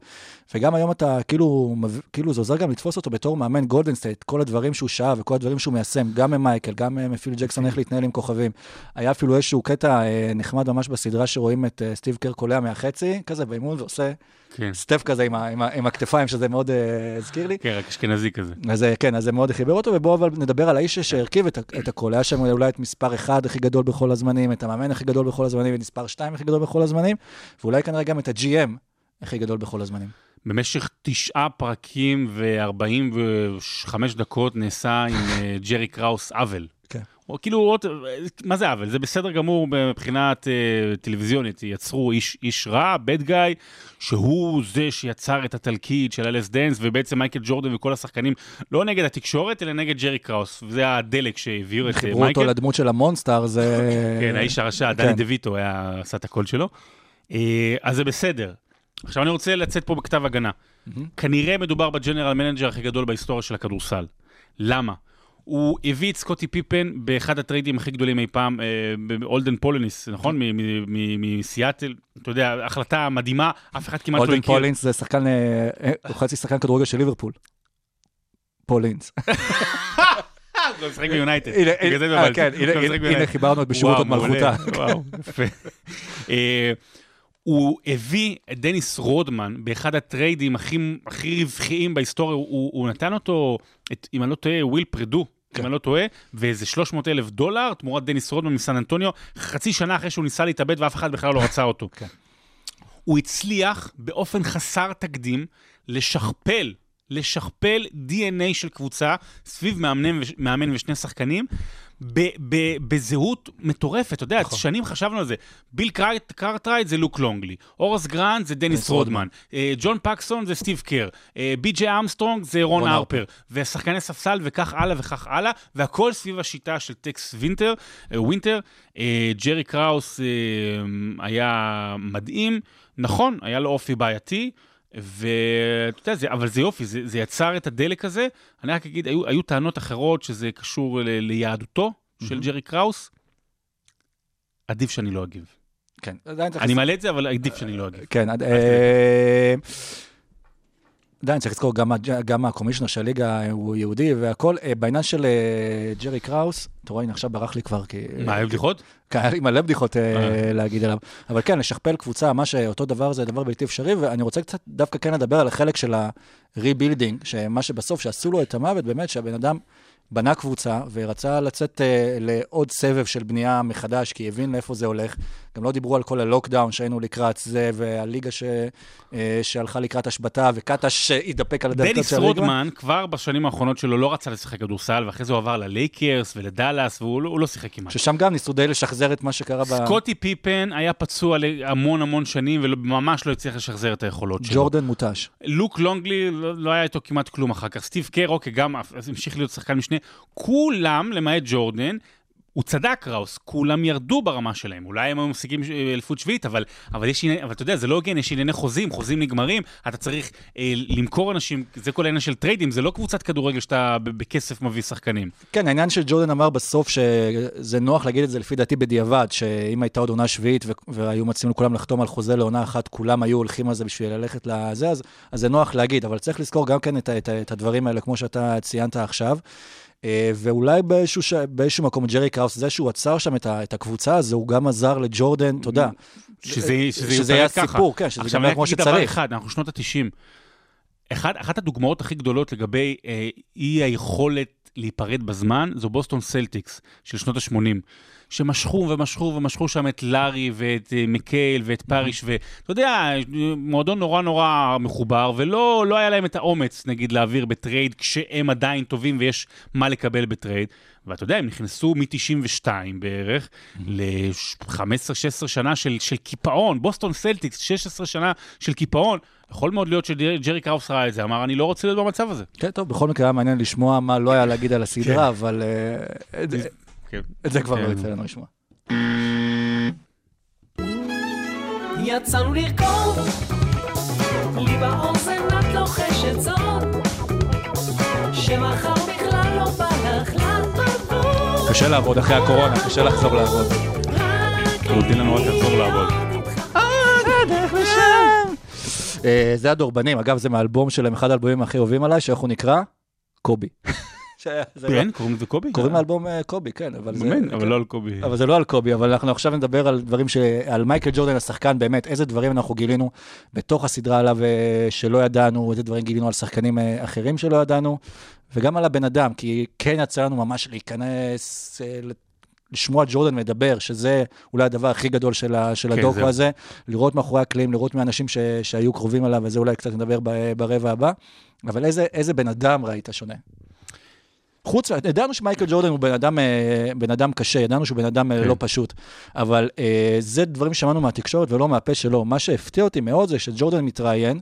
וגם היום אתה, כאילו, כאילו זה עוזר גם לתפוס אותו בתור מאמן גולדן סטייט, כל הדברים שהוא שאב וכל הדברים שהוא מיישם, גם ממייקל, גם אה, מפיל ג'קסון, איך להתנהל עם כוכבים. היה אפילו איזשהו קטע אה, נחמד ממש בסדרה שרואים את אה, סטיב קר קולע מהחצי, כזה באימון, ועושה כן, סטף כזה עם, ה, עם, ה, עם הכתפיים, שזה מאוד אה, הזכיר לי. כן, רק אשכנזי כזה. אז כן, אז זה מאוד חיבר אותו, ובואו אבל נדבר על האיש שהרכיב את, את הכל. היה שם אולי את מספר אחד הכי גדול בכל הזמנים, את המאמן הכי גדול בכל הזמנים, את מספר שתיים הכי גדול בכל הזמנים, ואולי כנראה גם את ה-GM הכי גדול בכל הזמנים. במשך תשעה פרקים ו-45 דקות נעשה עם אה, ג'רי קראוס עוול. כן. או כאילו, עוד- מה זה עוול? זה בסדר גמור מבחינת אה, טלוויזיונית. יצרו איש, איש רע, bad guy, שהוא זה שיצר את התלכיד של ה Last Dance, ובעצם מייקל ג'ורדן וכל השחקנים, לא נגד התקשורת, אלא נגד ג'רי קראוס. וזה הדלק שהעביר את אה, חיברו אותו מייקל. לדמות של ה monster, זה... כן, האיש הרשע, כן. דני דה ויטו עשה את הקול שלו. אז זה בסדר. עכשיו אני רוצה לצאת פה בכתב הגנה. כנראה מדובר ב general manager הכי גדול בהיסטוריה של הכדורסל. למה? הוא הביא את סקוטי פיפן באחד הטריידים הכי גדולים אי פעם, אה, באולדן פולניס, נכון? מסיאטל. אתה יודע, החלטה מדהימה, אף אחד כמעט לא אולדן הכיר. פולינס זה שחקן, אה, אה, הוא חצי שחקן כדורגל של ליברפול. פולינס. הוא משחק ביונייטד. הנה, בגלל זה אה, התבלבלתי. כן, הנה, הוא חיברנו את בשירות הוד מלכותה. וואו, יפה. הוא הביא את דניס רודמן באחד הטריידים הכי, הכי רווחיים בהיסטוריה, הוא, הוא נתן אותו, את, אם אני לא טועה, וויל פרדו. אם אני לא טועה, ואיזה 300 אלף דולר תמורת דניס רודמן מסן אנטוניו, חצי שנה אחרי שהוא ניסה להתאבד ואף אחד בכלל לא רצה אותו. כן. הוא הצליח באופן חסר תקדים לשכפל, לשכפל DNA של קבוצה סביב מאמן, וש- מאמן ושני שחקנים. ב- ב- בזהות מטורפת, אתה יודע, נכון. שנים חשבנו על זה. ביל קרטרייט זה לוק לונגלי, הוראס גרנט זה דניס רודמן. אה, ג'ון פקסון זה סטיב קר, אה, בי.ג'יי אמסטרונג זה רון רון הרפר, ושחקני ספסל וכך הלאה וכך הלאה, והכל סביב השיטה של טקס וינטר, אה, ווינטר. אה, ג'רי קראוס אה, היה מדהים, נכון, היה לו אופי בעייתי. ואתה יודע, זה, אבל זה יופי, זה, זה יצר את הדלק הזה. אני רק אגיד, היו, היו טענות אחרות שזה קשור ל, ליהדותו של ג'רי קראוס. עדיף שאני לא אגיב. כן, אני מעלה את זה, אבל עדיף שאני לא אגיב. כן, עד- עדיין צריך לזכור, גם גם הקומישיונר של הליגה הוא יהודי והכל. אה, בעניין של אה, ג'רי קראוס, אתה רואה, הנה עכשיו ברח לי כבר, כי... מה, היו בדיחות? כן, היה לי מלא בדיחות אה, אה. להגיד עליו. אבל כן, לשכפל קבוצה, מה שאותו דבר זה דבר בלתי אפשרי, ואני רוצה קצת דווקא כן לדבר על החלק של ה-rebuilding, שמה שבסוף, שעשו לו את המוות, באמת, שהבן אדם בנה קבוצה ורצה לצאת אה, לעוד סבב של בנייה מחדש, כי הבין לאיפה זה הולך. גם לא דיברו על כל הלוקדאון שהיינו לקראת זה, והליגה ש, אה, שהלכה לקראת השבתה, וקטש שהתדפק על הדלתות של הליגה. רודמן כבר בשנים האחרונות שלו לא רצה לשחק כדורסל, ואחרי זה הוא עבר ללייקרס ולדאלאס, והוא לא, לא שיחק כמעט. ששם גם ניסו די לשחזר את מה שקרה ב... סקוטי פיפן היה פצוע המון המון שנים, וממש לא הצליח לשחזר את היכולות שלו. ג'ורדן מותש. לוק לונגלי, לא, לא היה איתו כמעט כלום אחר כך. סטיב קר, אוקיי, גם המשיך להיות שחקן משנה. כולם, למעט ג'ורדן, הוא צדק, קראוס, כולם ירדו ברמה שלהם. אולי הם היו משיגים אה, אליפות שביעית, אבל, אבל יש אבל אתה יודע, זה לא הוגן, יש ענייני חוזים, חוזים נגמרים, אתה צריך אה, למכור אנשים, זה כל העניין של טריידים, זה לא קבוצת כדורגל שאתה בכסף מביא שחקנים. כן, העניין שג'ורדן אמר בסוף שזה נוח להגיד את זה לפי דעתי בדיעבד, שאם הייתה עוד עונה שביעית והיו מציעים לכולם לחתום על חוזה לעונה אחת, כולם היו הולכים על זה בשביל ללכת לזה, אז, אז זה נוח להגיד, אבל צריך לזכור גם כן את, את, את הדברים האלה, כמו שאתה ציינת עכשיו. אה, ואולי באיזשהו, ש... באיזשהו מקום ג'רי קראוס, זה שהוא עצר שם את, ה... את הקבוצה הזו, הוא גם עזר לג'ורדן, אתה יודע. שזה, שזה, שזה יהיה ככה. סיפור, כן, שזה עכשיו, ייגמר אני כמו רק אגיד דבר שצריך. אחד, אנחנו שנות ה-90. אחד, אחת הדוגמאות הכי גדולות לגבי אה, אי היכולת להיפרד בזמן, זו בוסטון סלטיקס של שנות ה-80. שמשכו ומשכו ומשכו שם את לארי ואת אה, מקהייל ואת פאריש, ואתה יודע, מועדון נורא נורא מחובר, ולא לא היה להם את האומץ, נגיד, להעביר בטרייד כשהם עדיין טובים ויש מה לקבל בטרייד. ואתה יודע, הם נכנסו מ-92 בערך ל-15-16 שנה של, של קיפאון, בוסטון סלטיקס, 16 שנה של קיפאון. יכול מאוד להיות שג'רי קראוס ראה את זה, אמר, אני לא רוצה להיות במצב הזה. כן, טוב, בכל מקרה היה מעניין לשמוע מה לו היה להגיד על הסדרה, אבל אה, את זה- כן. את זה כבר לא כן. יצא לנו לשמוע. יצאנו לרקוד, לי באוזן את לוחשת זאת, שמחר בכלל לא בא לך לעבוד. קשה לעבוד אחרי הקורונה, קשה לחזור לעבוד. נותנים לנו רק לחזור לעבוד. אה, זה הדורבנים, אגב, זה מהאלבום שלהם, אחד האלבומים הכי אוהבים עליי, שאיך הוא נקרא? קובי. זה לא- כן, קוראים לזה קובי? קוראים לאלבום אה, קובי, כן, אבל זה... באמת, אבל לא על קובי. אבל זה לא על קובי, אבל אנחנו עכשיו נדבר על דברים ש... על מייקל ג'ורדן השחקן, באמת, איזה דברים אנחנו גילינו בתוך הסדרה עליו אה, שלא ידענו, איזה דברים גילינו על שחקנים אה, אחרים שלא ידענו, וגם על הבן אדם, כי כן יצא לנו ממש להיכנס, אה, לשמוע ג'ורדן מדבר, שזה אולי הדבר הכי גדול של, ה... של כן, הדוקו זהו. הזה, לראות מאחורי הקלעים, לראות מאנשים ש... שהיו קרובים אליו, וזה אולי קצת נדבר ב... ברבע הבא, אבל איזה, איזה בן אדם ראית שונה? חוץ, ידענו שמייקל ג'ורדן הוא בן אדם, אה, בן אדם קשה, ידענו שהוא בן אדם אה, כן. לא פשוט, אבל אה, זה דברים ששמענו מהתקשורת ולא מהפה שלו. מה שהפתיע אותי מאוד זה שג'ורדן מתראיין,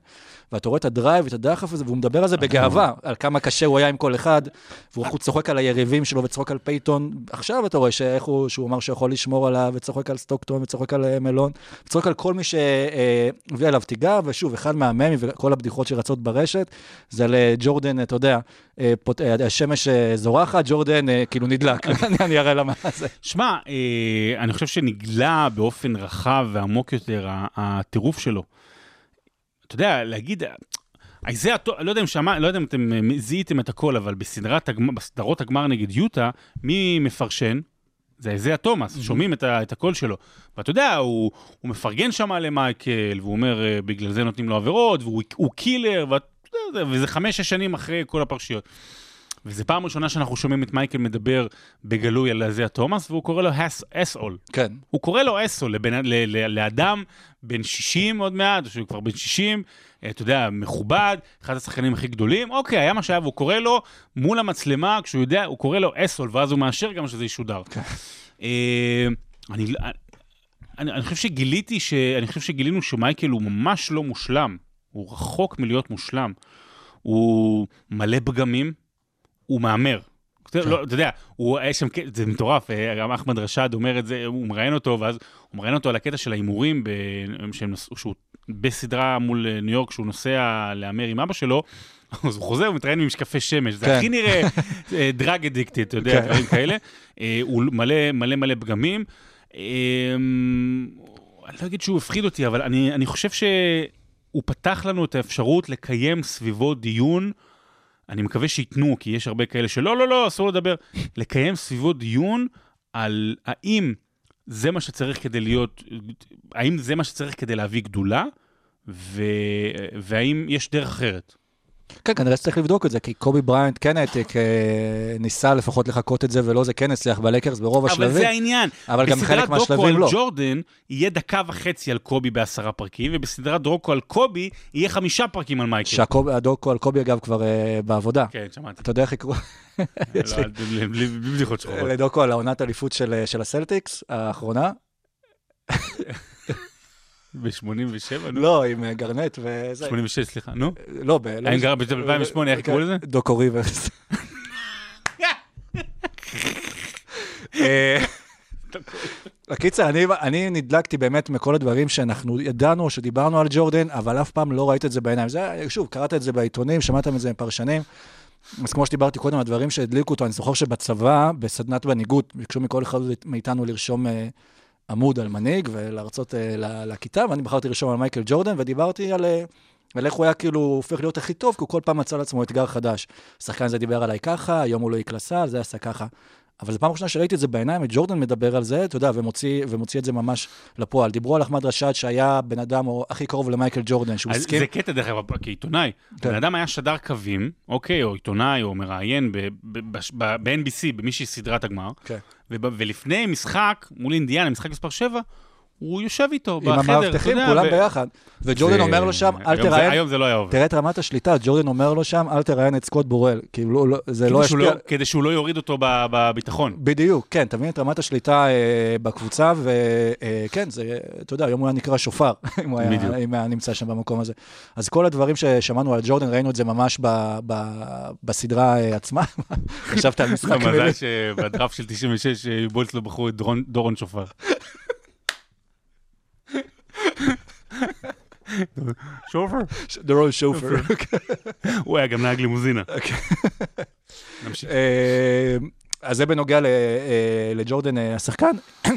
ואתה רואה את ה drive, את הדחף הזה, והוא מדבר על זה בגאווה, על כמה קשה הוא היה עם כל אחד, והוא צוחק על היריבים שלו וצוחק על פייטון. עכשיו אתה רואה שאיך הוא, שהוא אמר שיכול לשמור עליו, וצוחק על סטוקטון, וצוחק על אה, מלון, וצוחק על כל מי שהביא עליו תיגר, ושוב, אחד מהממים וכל הבדיחות שרצות ברשת, זה על אה, אתה יודע, אה, פות- אה, השמש אה, זורחת, ג'ורדן אה, כאילו נדלק, אני- אני אראה למה זה. שמע, אה, אני חושב שנגלה באופן רחב ועמוק יותר הטירוף שלו. אתה יודע, להגיד... זה, לא יודע אם שמע, לא יודע אם אתם אה, זיהיתם את הכל, אבל בסדרת, הגמ- בסדרות הגמר נגד יוטה, מי מפרשן? זה איזיה תומאס, שומעים את, ה, את הקול שלו. ואתה יודע, הוא, הוא מפרגן שם למייקל, והוא אומר, אה, בגלל זה נותנים לו עבירות, והוא הוא קילר, ואתה יודע, וזה חמש-שש שנים אחרי כל הפרשיות. וזו פעם ראשונה שאנחנו שומעים את מייקל מדבר בגלוי על איזיה תומאס, והוא קורא לו אס-אול. כן. הוא קורא לו אסו לבן, ל, ל, לאדם בן 60 עוד מעט, או שהוא כבר בן 60, אה, אתה יודע, מכובד, אחד השחקנים הכי גדולים, אוקיי, היה מה שהיה, והוא קורא לו מול המצלמה, כשהוא יודע, הוא קורא לו אסול, ואז הוא מאשר גם שזה ישודר. אה, אני, אני, אני חושב שגיליתי, ש, אני חושב שגילינו שמייקל הוא ממש לא מושלם, הוא רחוק מלהיות מושלם. הוא מלא פגמים, הוא מהמר. אתה לא, אתה יודע, הוא, יש שם, זה מטורף, אה, גם אחמד רשד אומר את זה, הוא מראיין אותו, ואז הוא מראיין אותו על הקטע של ההימורים, ב- שהוא בסדרה מול אה, ניו יורק, שהוא נוסע להמר עם אבא שלו, אז הוא חוזר ומתראיין עם משקפי שמש, זה כן. הכי נראה דרג אדיקטד, אתה יודע, כן. דברים כאלה. אה, הוא מלא מלא מלא פגמים. אה, אני לא אגיד שהוא הפחיד אותי, אבל אני, אני חושב שהוא פתח לנו את האפשרות לקיים סביבו דיון. אני מקווה שייתנו, כי יש הרבה כאלה שלא, לא, לא, אסור לדבר. לקיים סביבו דיון על האם זה מה שצריך כדי להיות, האם זה מה שצריך כדי להביא גדולה, ו... והאם יש דרך אחרת. כן, כנראה שצריך לבדוק את זה, כי קובי בריינט כן העתק, אה, ניסה לפחות לחקות את זה, ולא זה כן הצליח בלקרס ברוב אבל השלבים. זה העניין. אבל גם חלק בסדרת דוקו מהשלבים על לא. ג'ורדן יהיה דקה וחצי על קובי בעשרה פרקים, ובסדרת דוקו על קובי יהיה חמישה פרקים על מייקל. שהדוקו על קובי, אגב, כבר אה, בעבודה. כן, שמעתי. אתה יודע איך יקראו לא, בלי בדיחות שחורות. לדוקו על העונת אליפות של אה, של הסלטיקס, האחרונה? ב-87? לא, עם אה, גרנט וזה. 86, סליחה, נו. לא, ב... האם גר ב-2008, איך קראו לזה? דוקו ריברס. אה, בקיצר, אני, אני נדלקתי באמת מכל הדברים שאנחנו ידענו, שדיברנו על ג'ורדן, אבל אף פעם לא ראית את זה בעיניים. זה, שוב, קראת את זה בעיתונים, שמעתם את זה מפרשנים. אז כמו שדיברתי קודם, הדברים שהדליקו אותו, אני זוכר שבצבא, בסדנת מנהיגות, ביקשו מכל אחד מאיתנו לרשום אה, עמוד על מנהיג ולהרצות אה, לכיתה, ואני בחרתי לרשום על מייקל ג'ורדן, ודיברתי על, אה, על איך הוא היה כאילו הופך להיות הכי טוב, כי הוא כל פעם מצא לעצמו אתגר חדש. השחקן הזה דיבר עליי ככה, היום הוא לא יקלסה, זה עשה ככה. אבל זו פעם ראשונה שראיתי את זה בעיניים, את ג'ורדן מדבר על זה, אתה יודע, ומוציא, ומוציא את זה ממש לפועל. דיברו על אחמד רשד, שהיה בן אדם או הכי קרוב למייקל ג'ורדן, שהוא הסכים. זה קטע, דרך אגב, כעיתונאי. כן. בן אדם היה שדר קווים, אוקיי, או עיתונאי, או מראיין ב-NBC, במישהי סדרת הגמר, כן. ולפני משחק מול אינדיאנה, משחק מספר 7, הוא יושב איתו עם בחדר, המאבטחים, אתה יודע, כולם ו- ביחד. וג'ורדן ו- אומר לו שם, אל זה- תראיין, היום זה לא היה עובר. תראה את רמת השליטה, ג'ורדן אומר לו שם, אל תראיין את סקוט בורל. כאילו, לא- לא- זה לא ישפיע... לא- כדי שהוא לא יוריד אותו בביטחון. בדיוק, כן, תבין את רמת השליטה אה, בקבוצה, וכן, זה, אתה יודע, היום הוא היה נקרא שופר, אם הוא היה. אם היה נמצא שם במקום הזה. אז כל הדברים ששמענו על ג'ורדן, ראינו את זה ממש ב, ב, בסדרה אה, עצמה. חשבת על משחק מילים. מזל שבדראפט של 96 אה, בולס לא בחרו את דורון- דורון שופר. שופר. דורון שופר. הוא היה גם נהג לימוזינה. אוקיי. נמשיך. אה, אז זה בנוגע אה, לג'ורדן אה, השחקן.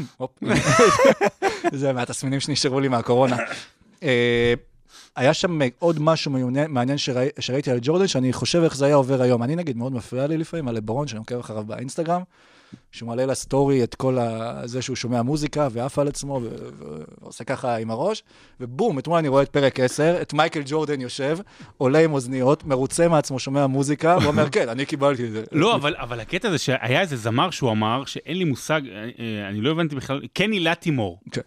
זה מהתסמינים שנשארו לי מהקורונה. היה שם עוד משהו מעניין- מעניין שראי- שראיתי על ג'ורדן, שאני חושב איך זה היה עובר היום. אני נגיד, מאוד מפריע לי לפעמים, על לברון, שאני עוקב אחריו באינסטגרם, שהוא מעלה לסטורי את כל ה- זה שהוא שומע מוזיקה ועף על עצמו ו- ועושה ככה עם הראש, ובום, אתמול אני רואה את פרק 10, את מייקל ג'ורדן יושב, עולה עם אוזניות, מרוצה מעצמו, שומע מוזיקה, ואומר, כן, אני קיבלתי את זה. לא, אבל, אבל הקטע זה שהיה איזה זמר שהוא אמר, שאין לי מושג, אה, אה, אני לא הבנתי בכלל, קני לטימור. כן.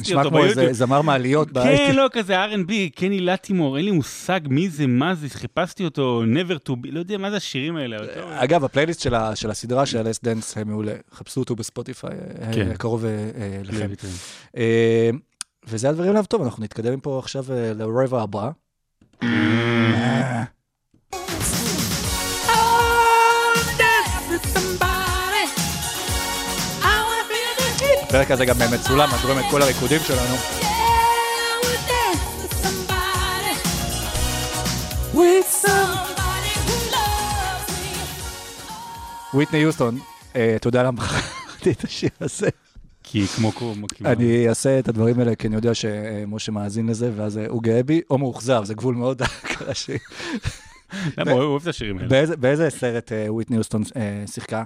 נשמע כמו איזה. זמר מעליות. כן. לא, כזה R&B, קני לטימור, אין לי מושג מי זה, מה זה, חיפשתי אותו, never to be, לא יודע מה זה השירים האלה. אגב, הפלייליסט של הסדרה של The Last Dance מעולה. חפשו אותו בספוטיפיי, אה, כן. קרוב אה, אה, לכם. את זה. אה, וזה הדברים עליו טוב, אנחנו נתקדם מפה עכשיו לרבע הבא. הפרק הזה גם מצולם, אז רואים את כל הריקודים שלנו. וויטני יוסטון, אה, אתה יודע למה בחרתי את השיר הזה? כי כמו כמו... כמו- אני אעשה את הדברים האלה, כי אני יודע שמשה מאזין לזה, ואז אה, הוא גאה בי, או מאוכזב, זה גבול מאוד דק השיר. למה, הוא אוהב את השירים האלה. באיזה- סרט אה, וויטני יוסטון אה, שיחקה?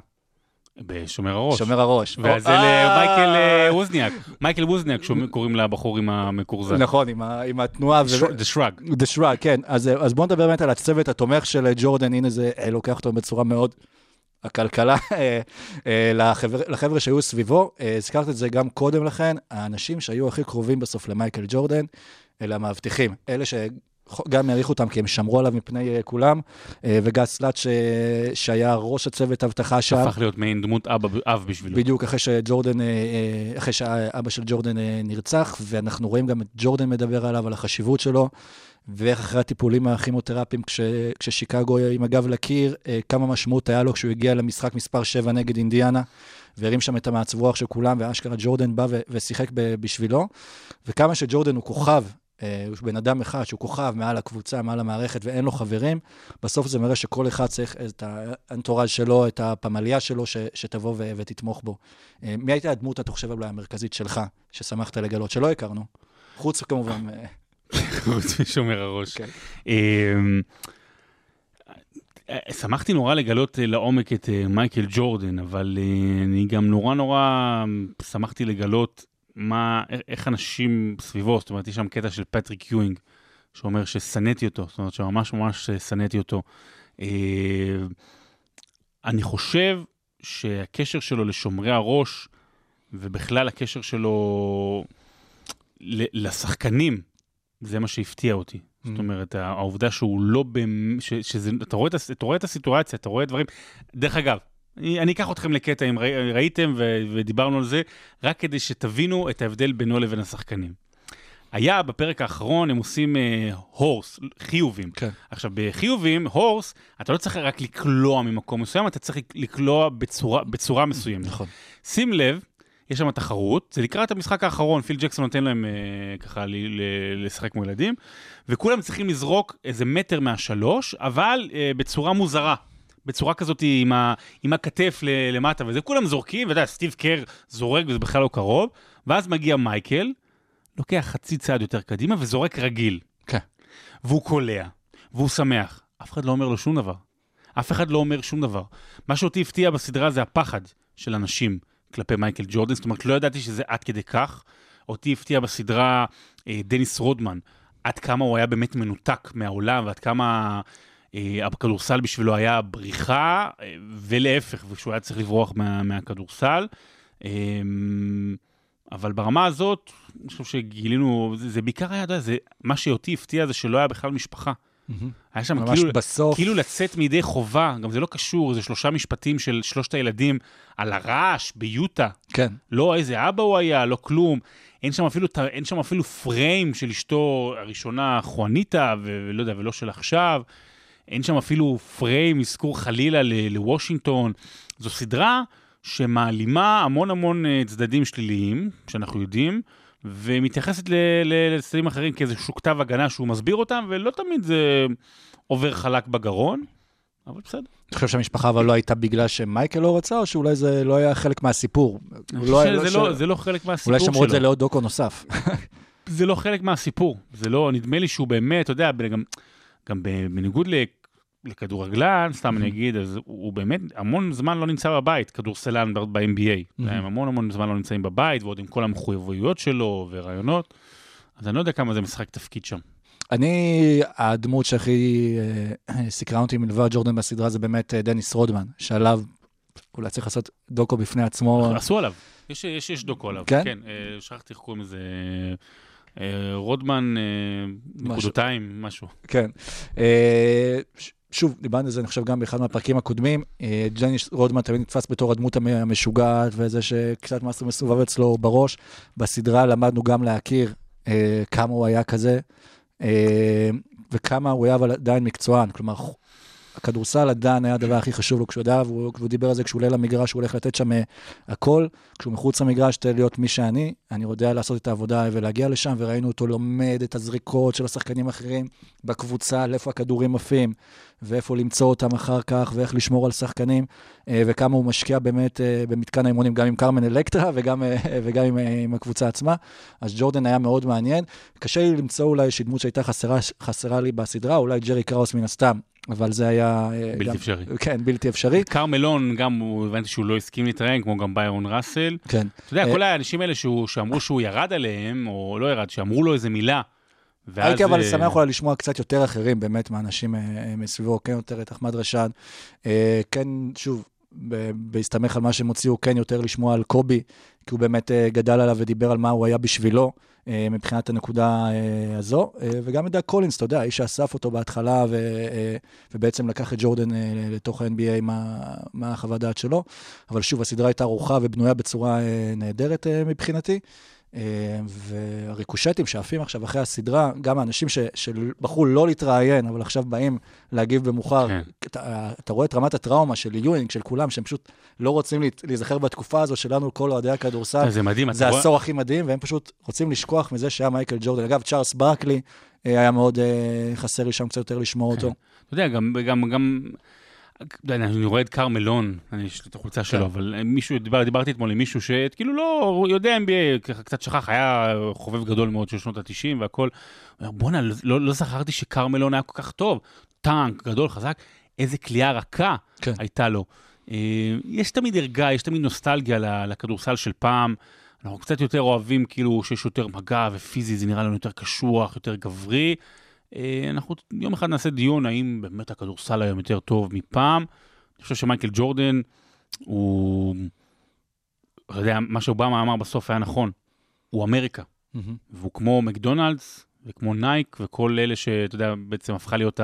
בשומר הראש. שומר הראש. ואז זה אה, למייקל אה, ווזניאק. מייקל ווזניאק, שקוראים לבחור עם המקורזן. נכון, עם התנועה. The Shrug. The Shrug, כן. אז, בואו נדבר באמת על הצוות התומך של אה, ג'ורדן, הנה זה אה, לוקח אותו בצורה מאוד... הכלכלה אה, אה, לחבר, לחבר'ה שהיו סביבו, אה, הזכרת את זה גם קודם לכן, האנשים שהיו הכי קרובים בסוף למייקל ג'ורדן, אלה המאבטחים. אלה שגם העריכו אותם כי הם שמרו עליו מפני כולם, וגס לאט ש... שהיה ראש הצוות אבטחה שם. הפך להיות מעין דמות אבא- אב בשבילו. בדיוק אחרי שג'ורדן, אחרי שאבא של ג'ורדן נרצח, ואנחנו רואים גם את ג'ורדן מדבר עליו, על החשיבות שלו, ואיך אחרי הטיפולים הכימותרפיים, כש, כששיקגו עם הגב לקיר, אה, כמה משמעות היה לו כשהוא הגיע למשחק מספר 7 נגד אינדיאנה, והרים שם את המעצב רוח של כולם, ואשכרה ג'ורדן בא ו- ושיחק ב- בשבילו, וכמה שג'ורדן הוא כוכב, אה, הוא בן אדם אחד שהוא כוכב מעל הקבוצה, מעל המערכת, ואין לו חברים, בסוף זה מראה שכל אחד צריך את האנטוראז' שלו, את הפמליה שלו, ש, שתבוא ו, ותתמוך בו. אה, מי הייתה הדמות, אתה חושב, אולי המרכזית שלך, ששמחת לגלות, שלא הכרנו? חוץ כמובן, חוץ משומר הראש. כן. אמ, שמחתי נורא לגלות אה, לעומק את אה, מייקל ג'ורדן, אבל אה, אני גם נורא נורא שמחתי לגלות מה, איך אנשים סביבו, זאת אומרת, יש שם קטע של פטריק יואינג, שאומר ששנאתי אותו, זאת אומרת שממש ממש שנאתי אותו. אני חושב שהקשר שלו לשומרי הראש, ובכלל הקשר שלו לשחקנים, זה מה שהפתיע אותי. זאת אומרת, העובדה שהוא לא, במ... ש, שזה, אתה רואה, את, אתה רואה את הסיטואציה, אתה רואה דברים. דרך אגב, אני, אני אקח אתכם לקטע, אם ראי, ראיתם ו, ודיברנו על זה, רק כדי שתבינו את ההבדל בינו לבין השחקנים. היה בפרק האחרון, הם עושים אה, הורס, חיובים. כן. עכשיו, בחיובים, הורס, אתה לא צריך רק לקלוע ממקום מסוים, אתה צריך לקלוע בצורה, בצורה מסוימת. נכון. שים לב, יש שם תחרות, זה לקראת המשחק האחרון, פיל ג'קסון נותן להם אה, ככה ל- ל- לשחק כמו ילדים, וכולם צריכים לזרוק איזה מטר מהשלוש, אבל אה, בצורה מוזרה. בצורה כזאת עם, ה, עם הכתף ל- למטה וזה, כולם זורקים, ואתה יודע, סטיב קר זורק וזה בכלל לא קרוב, ואז מגיע מייקל, לוקח חצי צעד יותר קדימה וזורק רגיל. כן. והוא קולע, והוא שמח. אף אחד לא אומר לו שום דבר. אף אחד לא אומר שום דבר. מה שאותי הפתיע בסדרה זה הפחד של אנשים כלפי מייקל ג'ורדן, זאת אומרת, לא ידעתי שזה עד כדי כך. אותי הפתיע בסדרה אה, דניס רודמן, עד כמה הוא היה באמת מנותק מהעולם, ועד כמה אה, הכדורסל בשבילו היה בריחה, אה, ולהפך, ושהוא היה צריך לברוח מה, מהכדורסל. אה, אבל ברמה הזאת, אני חושב שגילינו, זה, זה בעיקר היה, אתה יודע, מה שאותי הפתיע זה שלא היה בכלל משפחה. היה שם ממש כאילו, בסוף. כאילו לצאת מידי חובה, גם זה לא קשור, זה שלושה משפטים של שלושת הילדים על הרעש ביוטה. כן. לא איזה אבא הוא היה, לא כלום. אין שם אפילו, אין שם אפילו פריים של אשתו הראשונה, חואניטה, ולא יודע, ולא של עכשיו. אין שם אפילו פריים, אזכור חלילה ל- לוושינגטון. זו סדרה שמעלימה המון המון אה, צדדים שליליים, שאנחנו יודעים, ומתייחסת לצדדים אחרים כאיזשהו כתב הגנה שהוא מסביר אותם, ולא תמיד זה עובר חלק בגרון, אבל בסדר. אתה חושב שהמשפחה אבל לא הייתה בגלל שמייקל לא רצה, או שאולי זה לא היה חלק מהסיפור? אני לא- חושב לא ש- לא- זה לא חלק מהסיפור אולי שלו. שמרו את זה לעוד דוקו נוסף. זה לא חלק מהסיפור. זה לא, נדמה לי שהוא באמת, אתה יודע, גם, גם בניגוד ל- לכדורגלן, סתם אני אגיד, אז הוא, הוא באמת המון זמן לא נמצא בבית, כדורסלן ב-NBA. הם המון המון זמן לא נמצאים בבית, ועוד עם כל המחויבויות שלו ורעיונות. אז אני לא יודע כמה זה משחק תפקיד שם. אני, הדמות שהכי אה, סקרה אותי מלבד ג'ורדן בסדרה זה באמת אה, דניס רודמן, שעליו אולי צריך לעשות דוקו בפני עצמו. עשו עליו. יש, יש, יש דוקו עליו. כן? כן, אה, שכחתי איך קוראים לזה. רודמן. נקודותיים, משהו. כן. שוב, דיברנו על זה, אני חושב, גם באחד מהפרקים הקודמים. אה, ג'ניס רודמן תמיד נתפס בתור הדמות המ- המשוגעת, וזה שקצת משהו מסובב אצלו בראש. בסדרה למדנו גם להכיר אה, כמה הוא היה כזה, אה, וכמה הוא היה אבל עדיין מקצוען. כלומר, הכדורסל עדיין היה הדבר הכי חשוב לו כשהוא ידע, והוא, והוא דיבר על זה כשהוא עולה למגרש, הוא הולך לתת שם אה, הכל. כשהוא מחוץ למגרש, תן להיות מי שאני, אני יודע לעשות את העבודה ולהגיע לשם, וראינו אותו לומד את הזריקות של השחקנים האחרים בקבוצה, לאיפה הכדורים עפים, ואיפה למצוא אותם אחר כך, ואיך לשמור על שחקנים, אה, וכמה הוא משקיע באמת אה, במתקן האימונים, גם עם קרמן אלקטרה וגם, אה, וגם עם, עם הקבוצה עצמה. אז ג'ורדן היה מאוד מעניין. קשה לי למצוא אולי איזושהי דמות שהייתה חסרה, חסרה לי בסדרה, אולי ג'רי קראוס מן הסתם, אבל זה היה... בלתי גם, אפשרי. כן, בלתי אפשרי. קרמלון, גם הוא, הבנתי שהוא לא הסכים להתראיין, כמו גם ביירון ראסל. כן. אתה יודע, כל האנשים האלה שהוא, שאמרו שהוא ירד עליהם, או לא ירד, שאמרו לו איזה מילה. הייתי אבל אה, שמח אולי לשמוע קצת יותר אחרים, באמת, מהאנשים אה, אה, מסביבו, כן יותר את אחמד רשד. כן, שוב, בהסתמך על מה שהם הוציאו, כן יותר לשמוע על קובי, כי הוא באמת גדל עליו ודיבר על מה הוא היה בשבילו. מבחינת הנקודה הזו, וגם את דאק קולינס, אתה יודע, האיש שאסף אותו בהתחלה ו, ובעצם לקח את ג'ורדן לתוך ה-NBA מה, מה החוות דעת שלו. אבל שוב, הסדרה הייתה ערוכה ובנויה בצורה נהדרת מבחינתי. אה, והריקושטים שעפים עכשיו אחרי הסדרה, גם האנשים ש- שבחרו לא להתראיין, אבל עכשיו באים להגיב במאוחר, כן. אתה, אתה רואה את רמת הטראומה של יואינג, של כולם, שהם פשוט לא רוצים להיזכר בתקופה הזו שלנו, כל אוהדי הכדורסל. זה מדהים, זה אתה רואה... העשור הכי מדהים, והם פשוט רוצים לשכוח מזה שהיה מייקל ג'ורדן. אגב, צ'ארלס ברקלי אה, היה מאוד אה, חסר לי שם קצת יותר לשמוע אותו. אתה יודע, גם, גם, גם, אני רואה את קרמלון, אני יש לי את החולצה שלו, כן. אבל מישהו, דיבר, דיברתי אתמול עם מישהו שכאילו לא, יודע NBA, ככה קצת שכח, היה חובב גדול מאוד של שנות ה-90 והכל. הוא אומר, בואנה, לא, לא זכרתי שקרמלון היה כל כך טוב. טנק, גדול, חזק, איזה כליאה רכה כן. הייתה לו. אה, יש תמיד ערגה, יש תמיד נוסטלגיה לכדורסל של פעם. אנחנו קצת יותר אוהבים כאילו שיש יותר מגע ופיזי, זה נראה לנו יותר קשוח, יותר גברי. אה, אנחנו יום אחד נעשה דיון האם באמת הכדורסל היום יותר טוב מפעם. אני חושב שמייקל ג'ורדן הוא, אתה יודע, מה שאובמה אמר בסוף היה נכון, הוא אמריקה, מהמם. והוא כמו מקדונלדס וכמו נייקי וכל אלה שאתה יודע, בעצם הפכה להיות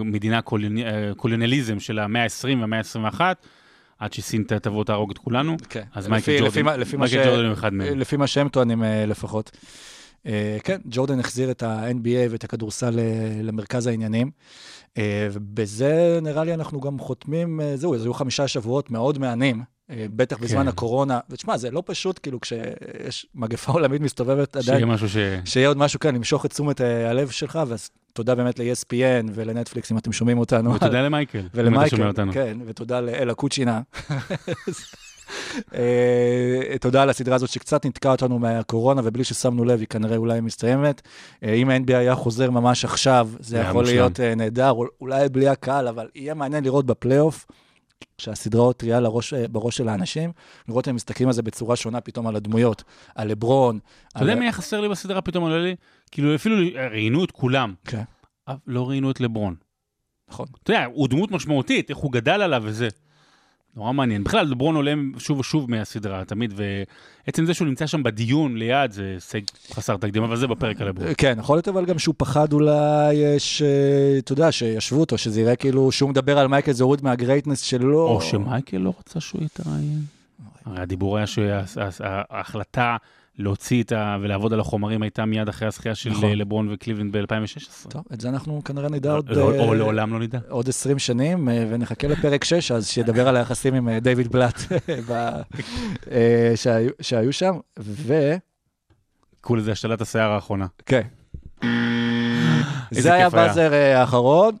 המדינה הקולוני- הקולוניאליזם של המאה ה-20 והמאה ה-21, עד שסין תבוא תהרוג את כולנו. כן. אז מייקל לפי ג'ורדן, מייקל ש- ג'ורדן הוא אחד מהם. לפי מה שהם טוענים אה, לפחות. אה, כן, ג'ורדן החזיר את ה-NBA ואת הכדורסל אה, למרכז העניינים, אה, ובזה נראה לי אנחנו גם חותמים, זהו, אז היו חמישה שבועות מאוד מהנים, בטח בזמן כן. הקורונה, ותשמע, זה לא פשוט, כאילו, כשיש מגפה עולמית מסתובבת עדיין, שיהיה משהו ש... שיהיה עוד משהו כאן, למשוך את תשומת הלב שלך, ואז תודה באמת ל-ESPN ולנטפליקס, אם אתם שומעים אותנו. ותודה למייקל, אם אתה שומע ולמייקל, אותנו. כן, ותודה לאלה קוצ'ינה. אה, תודה על הסדרה הזאת שקצת נתקעה אותנו מהקורונה, ובלי ששמנו לב, היא כנראה אולי מסתיימת. אה, אם ה-NBA היה חוזר ממש עכשיו, זה יכול. להיות אה, נהדר, אול- אולי בלי הקהל, אבל יהיה מעניין לראות בפלייאוף, שהסדרה תהיה לראש, בראש של האנשים, לראות אם מסתכלים על זה בצורה שונה פתאום על הדמויות, על לברון. אתה יודע מי היה חסר לי בסדרה פתאום עולה לי? כאילו אפילו ראיינו את כולם, כן, לא ראיינו את לברון. נכון. אתה יודע, הוא דמות משמעותית, איך הוא גדל עליו וזה. נורא מעניין. בכלל, לברון עולה שוב ושוב מהסדרה, תמיד, ועצם זה שהוא נמצא שם בדיון ליד, זה הישג חסר תקדים, אבל זה בפרק על לברון. כן, יכול להיות אבל גם שהוא פחד אולי, ש... אתה יודע, שישבו אותו, שזה יראה כאילו שהוא מדבר על מייקל זה הוריד מהגרייטנס שלו. או שמייקל לא רצה שהוא יתראיין. הרי הדיבור היה שההחלטה להוציא את ה... ולעבוד על החומרים הייתה מיד אחרי הזכייה של נכון. לברון וקליבלנד ב-2016. טוב, את זה אנחנו כנראה נדע עוד... או אה, או לעולם לא נדע. עוד 20 שנים, אה, ונחכה לפרק 6, אז שידבר על היחסים עם אה, דיוויד בלאט אה, שהיו- שהיו שם, וכן, קחו לזה השתלת השיער האחרונה. כן. זה היה כיף היה. באזר אה, האחרון.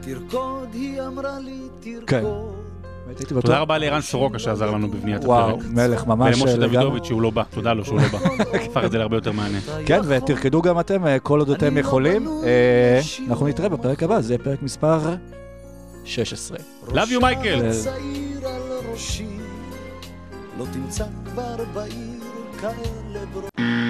תרקוד, היא אמרה לי, כן. תרקוד. תודה רבה לערן סורוקה שעזר לנו בבניית וואו, הפרק. מלך, ממש ולמשה. דוידוביץ' שהוא לא בא, תודה לו שהוא לא בא. הפך את זה להרבה יותר מעניין. כן, ותרקדו גם אתם, אה, כל עוד אתם יכולים. אה, אנחנו נתראה בפרק הבא, זה פרק מספר 16. Love you, מייקל. לא תמצא כבר בעיר כאלה ברושים.